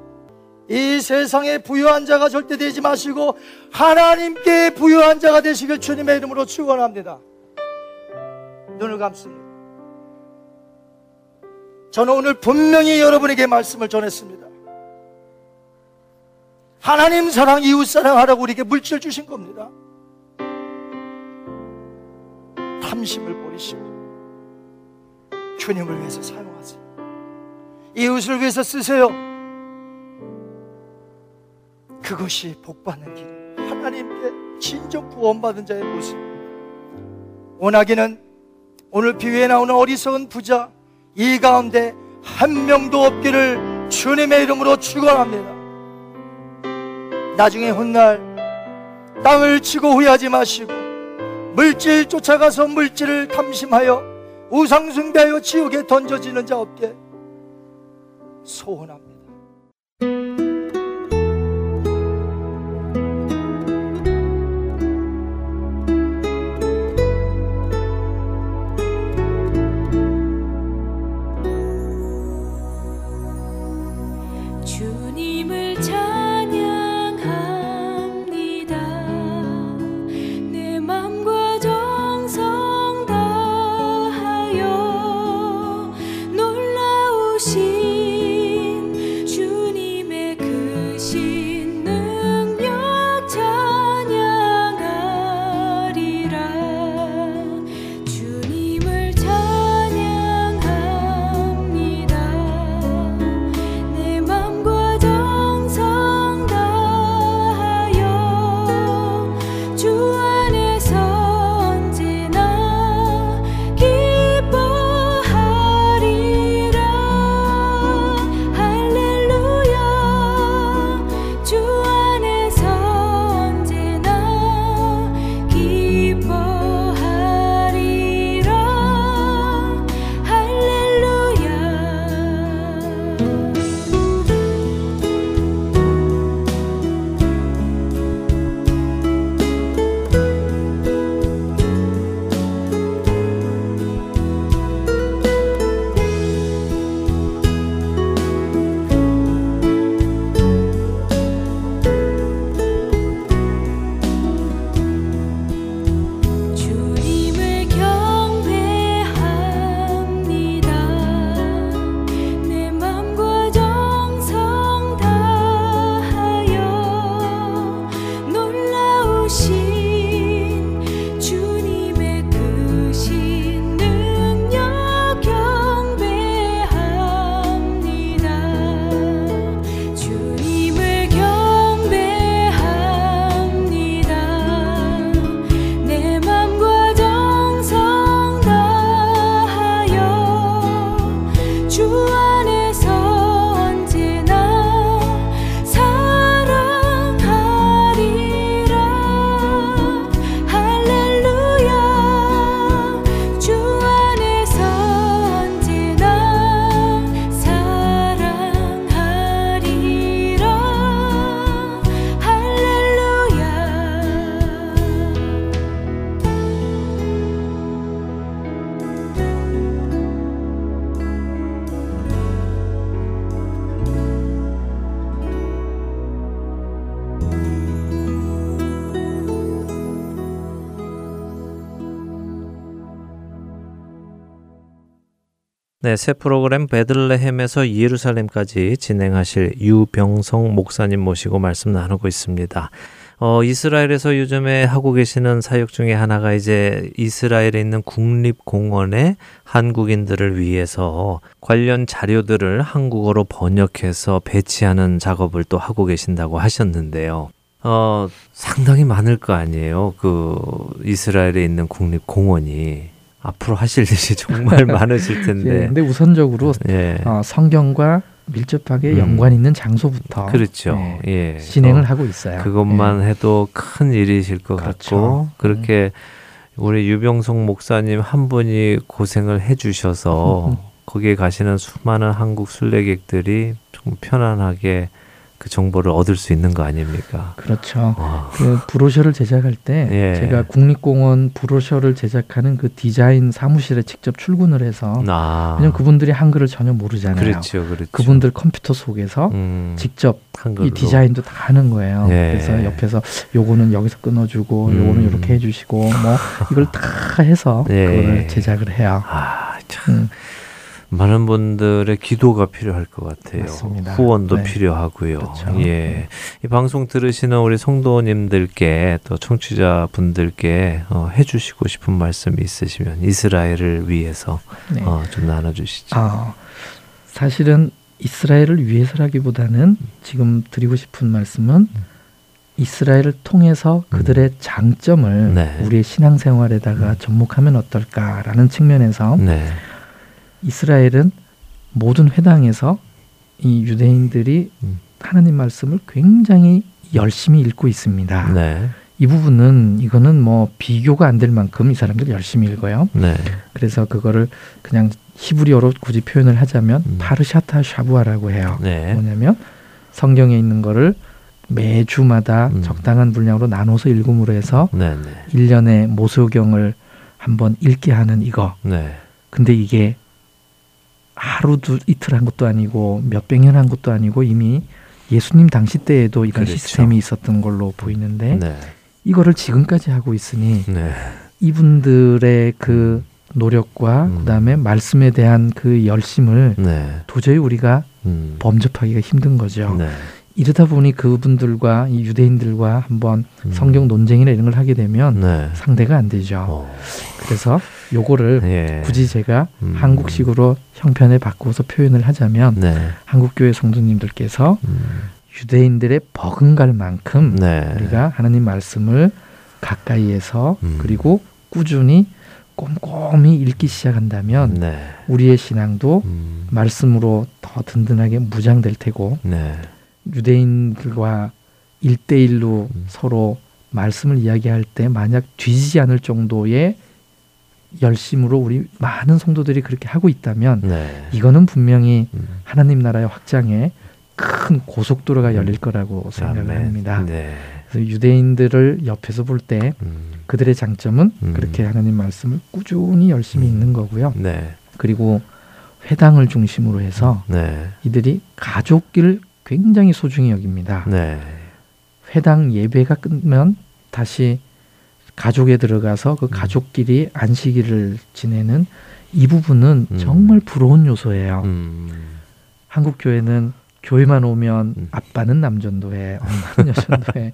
이 세상에 부유한 자가 절대 되지 마시고 하나님께 부유한 자가 되시길 주님의 이름으로 축원합니다. 눈을 감습니다. 저는 오늘 분명히 여러분에게 말씀을 전했습니다. 하나님 사랑, 이웃 사랑하라고 우리에게 물질 주신 겁니다. 탐심을 버리시고 주님을 위해서 사용하세요. 이웃을 위해서 쓰세요. 그것이 복받는 길. 하나님께 진정 구원받은 자의 모습입니다. 원하기는 오늘 비유에 나오는 어리석은 부자 이 가운데 한 명도 없기를 주님의 이름으로 축원합니다. 나중에 훗날 땅을 치고 후회하지 마시고 물질 쫓아가서 물질을 탐심하여 우상 숭배하여 지옥에 던져지는 자 없게 소원합니다. 네, 새 프로그램 베들레헴에서 예루살렘까지 진행하실 유병성 목사님 모시고 말씀 나누고 있습니다. 어, 이스라엘에서 요즘에 하고 계시는 사역 중에 하나가 이제 이스라엘에 있는 국립공원에 한국인들을 위해서 관련 자료들을 한국어로 번역해서 배치하는 작업을 또 하고 계신다고 하셨는데요. 어, 상당히 많을 거 아니에요. 그 이스라엘에 있는 국립공원이. 앞으로 하실 일이 정말 <laughs> 많으실 텐데. 예, 근데 우선적으로 예. 어, 성경과 밀접하게 음. 연관 있는 장소부터 그렇죠. 예, 예. 진행을 하고 있어요. 그것만 예. 해도 큰 일이실 것 그렇죠. 같고 그렇게 음. 우리 유병성 목사님 한 분이 고생을 해주셔서 <laughs> 거기에 가시는 수많은 한국 순례객들이 좀 편안하게 그 정보를 얻을 수 있는 거 아닙니까? 그렇죠. 와. 그 브로셔를 제작할 때 예. 제가 국립공원 브로셔를 제작하는 그 디자인 사무실에 직접 출근을 해서 아. 왜냐면 그분들이 한글을 전혀 모르잖아요. 그렇죠, 그렇죠. 그분들 컴퓨터 속에서 음. 직접 한글로. 이 디자인도 다 하는 거예요. 예. 그래서 옆에서 요거는 여기서 끊어주고 음. 요거는 이렇게 해주시고 뭐 이걸 다 해서 예. 그걸 제작을 해요. 아, 참. 음. 많은 분들의 기도가 필요할 것 같아요. 맞습니다. 후원도 네. 필요하고요. 그렇죠. 예. 네. 이 방송 들으시는 우리 성도님들께 또 청취자 분들께 어, 해주시고 싶은 말씀이 있으시면 이스라엘을 위해서 네. 어, 좀 나눠주시죠. 아, 사실은 이스라엘을 위해서라기보다는 지금 드리고 싶은 말씀은 이스라엘을 통해서 그들의 음. 장점을 네. 우리의 신앙생활에다가 음. 접목하면 어떨까라는 측면에서 네. 이스라엘은 모든 회당에서 이 유대인들이 음. 하나님 말씀을 굉장히 열심히 읽고 있습니다. 네. 이 부분은 이거는 뭐 비교가 안 될 만큼 이 사람들 열심히 읽어요. 네. 그래서 그거를 그냥 히브리어로 굳이 표현을 하자면 음. 파르샤타 샤부아라고 해요. 네. 뭐냐면 성경에 있는 거를 매주마다 음. 적당한 분량으로 나눠서 읽음으로 해서 네, 네. 1년에 모소경을 한번 읽게 하는 이거. 네. 근데 이게 하루도 이틀 한 것도 아니고 몇백 년 한 것도 아니고 이미 예수님 당시 때에도 이런 그렇죠. 시스템이 있었던 걸로 보이는데 네. 이거를 지금까지 하고 있으니 네. 이분들의 그 노력과 음. 그다음에 말씀에 대한 그 열심을 네. 도저히 우리가 음. 범접하기가 힘든 거죠. 네. 이러다 보니 그분들과 이 유대인들과 한번 음. 성경 논쟁이나 이런 걸 하게 되면 네. 상대가 안 되죠. 어. 그래서 요거를 예. 굳이 제가 음. 한국식으로 형편에 바꾸어서 표현을 하자면 네. 한국교회 성도님들께서 음. 유대인들의 버금갈 만큼 네. 우리가 하나님 말씀을 가까이에서 음. 그리고 꾸준히 꼼꼼히 읽기 시작한다면 네. 우리의 신앙도 음. 말씀으로 더 든든하게 무장될 테고 네. 유대인들과 일대일로 음. 서로 말씀을 이야기할 때 만약 뒤지지 않을 정도의 열심으로 우리 많은 성도들이 그렇게 하고 있다면 네. 이거는 분명히 음. 하나님 나라의 확장에 큰 고속도로가 음. 열릴 거라고 생각을 아멘. 합니다. 네. 그래서 유대인들을 옆에서 볼때 음. 그들의 장점은 음. 그렇게 하나님 말씀을 꾸준히 열심히 음. 읽는 거고요. 네. 그리고 회당을 중심으로 해서 네. 이들이 가족을 굉장히 소중히 여깁니다. 네. 회당 예배가 끝면 다시 가족에 들어가서 그 음. 가족끼리 안식일을 지내는 이 부분은 음. 정말 부러운 요소예요. 음. 한국 교회는 교회만 오면 음. 아빠는 남전도회, 엄마는 <laughs> 여전도회,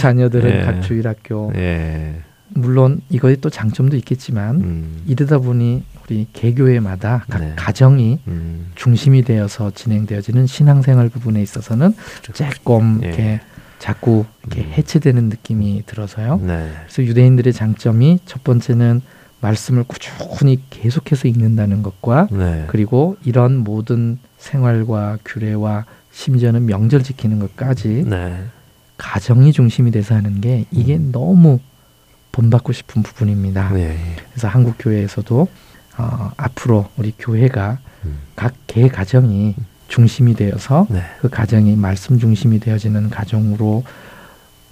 자녀들은 예. 각 주일학교. 예. 물론 이거에 또 장점도 있겠지만 음. 이러다 보니 우리 개교회마다 각 네. 가정이 음. 중심이 되어서 진행되어지는 신앙생활 부분에 있어서는 조금 예. 이렇게 자꾸 이렇게 음. 해체되는 느낌이 들어서요. 네. 그래서 유대인들의 장점이 첫 번째는 말씀을 꾸준히 계속해서 읽는다는 것과 네. 그리고 이런 모든 생활과 규례와 심지어는 명절 지키는 것까지 네. 가정이 중심이 돼서 하는 게 이게 음. 너무 본받고 싶은 부분입니다. 네. 그래서 한국 교회에서도 어, 앞으로 우리 교회가 음. 각개 가정이 중심이 되어서 네. 그 가정이 말씀 중심이 되어지는 가정으로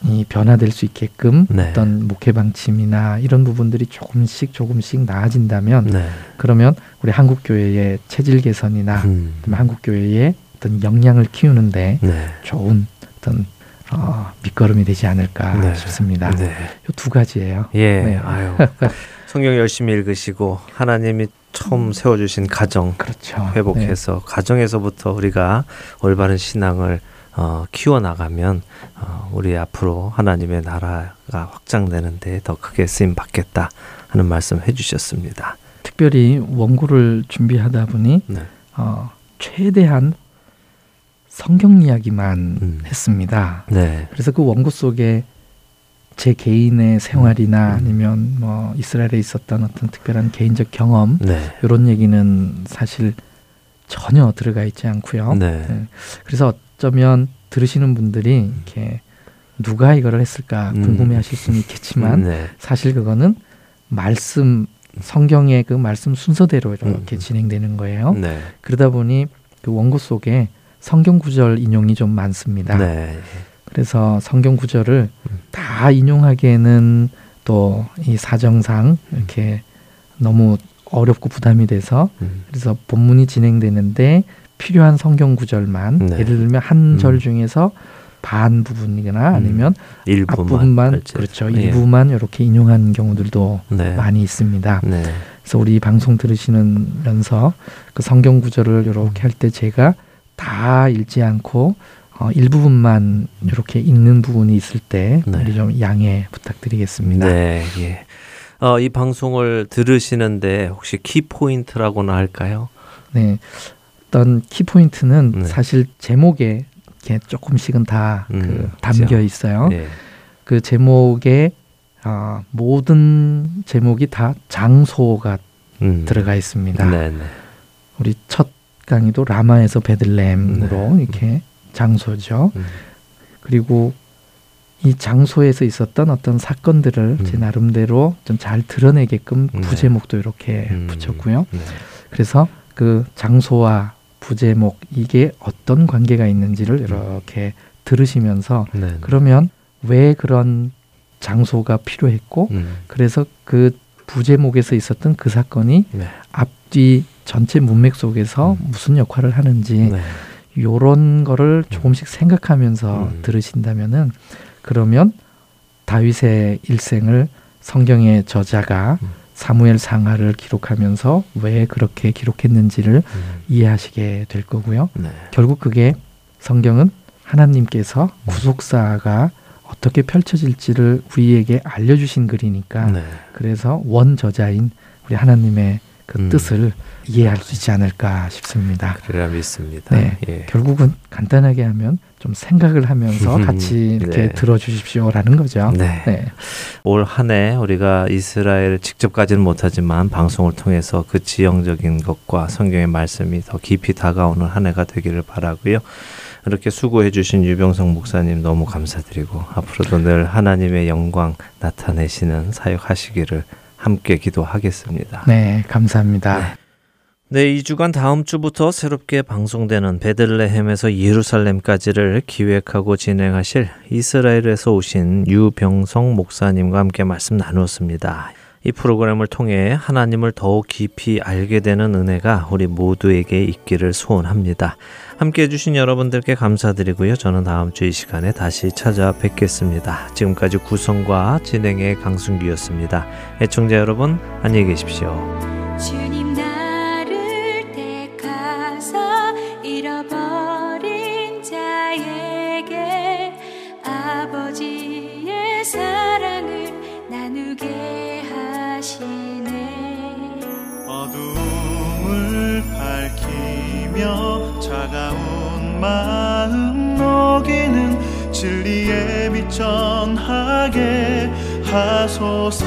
이 변화될 수 있게끔 네. 어떤 목회 방침이나 이런 부분들이 조금씩 조금씩 나아진다면 네. 그러면 우리 한국 교회의 체질 개선이나 음. 한국 교회의 어떤 역량을 키우는데 네. 좋은 어떤 어, 밑거름이 되지 않을까 네. 싶습니다. 네. 두 가지예요. 예. 네. 아유. <laughs> 성경 열심히 읽으시고 하나님이 처음 세워주신 가정 그렇죠. 회복해서 네. 가정에서부터 우리가 올바른 신앙을 어, 키워나가면 어, 우리 앞으로 하나님의 나라가 확장되는데 더 크게 쓰임 받겠다 하는 말씀 해주셨습니다. 특별히 원고를 준비하다 보니 네. 어, 최대한 성경 이야기만 음. 했습니다. 네. 그래서 그 원고 속에 제 개인의 생활이나 음. 아니면 뭐 이스라엘에 있었던 어떤 특별한 개인적 경험 네. 이런 얘기는 사실 전혀 들어가 있지 않고요. 네. 네. 그래서 어쩌면 들으시는 분들이 음. 이렇게 누가 이거를 했을까 음. 궁금해하실 수는 있겠지만 <laughs> 네. 사실 그거는 말씀 성경의 그 말씀 순서대로 이렇게 음. 진행되는 거예요. 네. 그러다 보니 그 원고 속에 성경 구절 인용이 좀 많습니다. 네. 그래서 성경 구절을 음. 다 인용하기에는 또 이 사정상 이렇게 너무 어렵고 부담이 돼서 음. 그래서 본문이 진행되는데 필요한 성경 구절만 네. 예를 들면 한절 음. 중에서 반 부분이거나 아니면 음. 일부만, 앞부분만 그렇죠 예. 일부만 이렇게 인용하는 경우들도 네. 많이 있습니다. 네. 그래서 우리 방송 들으시면서 그 성경 구절을 이렇게 할 때 제가 다 읽지 않고 어, 일부분만 이렇게 읽는 부분이 있을 때 네. 우리 좀 양해 부탁드리겠습니다. 네, 예. 어, 이 방송을 들으시는데 혹시 키 포인트라고나 할까요? 네, 어떤 키 포인트는 네. 사실 제목에 이렇게 조금씩은 다그 음, 담겨 있어요. 네. 그 제목에 어, 모든 제목이 다 장소가 음. 들어가 있습니다. 네, 네. 우리 첫 강의도 라마에서 베들렘으로 네. 이렇게 장소죠. 음. 그리고 이 장소에서 있었던 어떤 사건들을 음. 제 나름대로 좀 잘 드러내게끔 네. 부제목도 이렇게 음. 붙였고요. 네. 그래서 그 장소와 부제목 이게 어떤 관계가 있는지를 음. 이렇게 들으시면서 네. 그러면 왜 그런 장소가 필요했고 음. 그래서 그 부제목에서 있었던 그 사건이 네. 앞뒤 전체 문맥 속에서 음. 무슨 역할을 하는지 네. 요런 거를 음. 조금씩 생각하면서 음. 들으신다면은 그러면 다윗의 일생을 성경의 저자가 음. 사무엘 상하를 기록하면서 왜 그렇게 기록했는지를 음. 이해하시게 될 거고요. 네. 결국 그게 성경은 하나님께서 음. 구속사가 어떻게 펼쳐질지를 우리에게 알려주신 글이니까 네. 그래서 원 저자인 우리 하나님의 그 음. 뜻을 이해할 수 있지 않을까 싶습니다. 그래야 믿습니다. 네, 예. 결국은 간단하게 하면 좀 생각을 하면서 같이 이렇게 네. 들어주십시오라는 거죠. 네. 네. 올 한 해 우리가 이스라엘 직접 가지는 못하지만 방송을 통해서 그 지형적인 것과 성경의 말씀이 더 깊이 다가오는 한 해가 되기를 바라고요. 이렇게 수고해 주신 유병성 목사님 너무 감사드리고 앞으로도 늘 하나님의 영광 나타내시는 사역하시기를 함께 기도하겠습니다. 네, 감사합니다. 네. 네, 이 주간 다음 주부터 새롭게 방송되는 베들레헴에서 예루살렘까지를 기획하고 진행하실 이스라엘에서 오신 유병성 목사님과 함께 말씀 나누었습니다. 이 프로그램을 통해 하나님을 더욱 깊이 알게 되는 은혜가 우리 모두에게 있기를 소원합니다. 함께 해주신 여러분들께 감사드리고요. 저는 다음 주 이 시간에 다시 찾아뵙겠습니다. 지금까지 구성과 진행의 강순기였습니다. 애청자 여러분, 안녕히 계십시오. 며 차가운 마음 녹이는 진리의 빛 전하게 하소서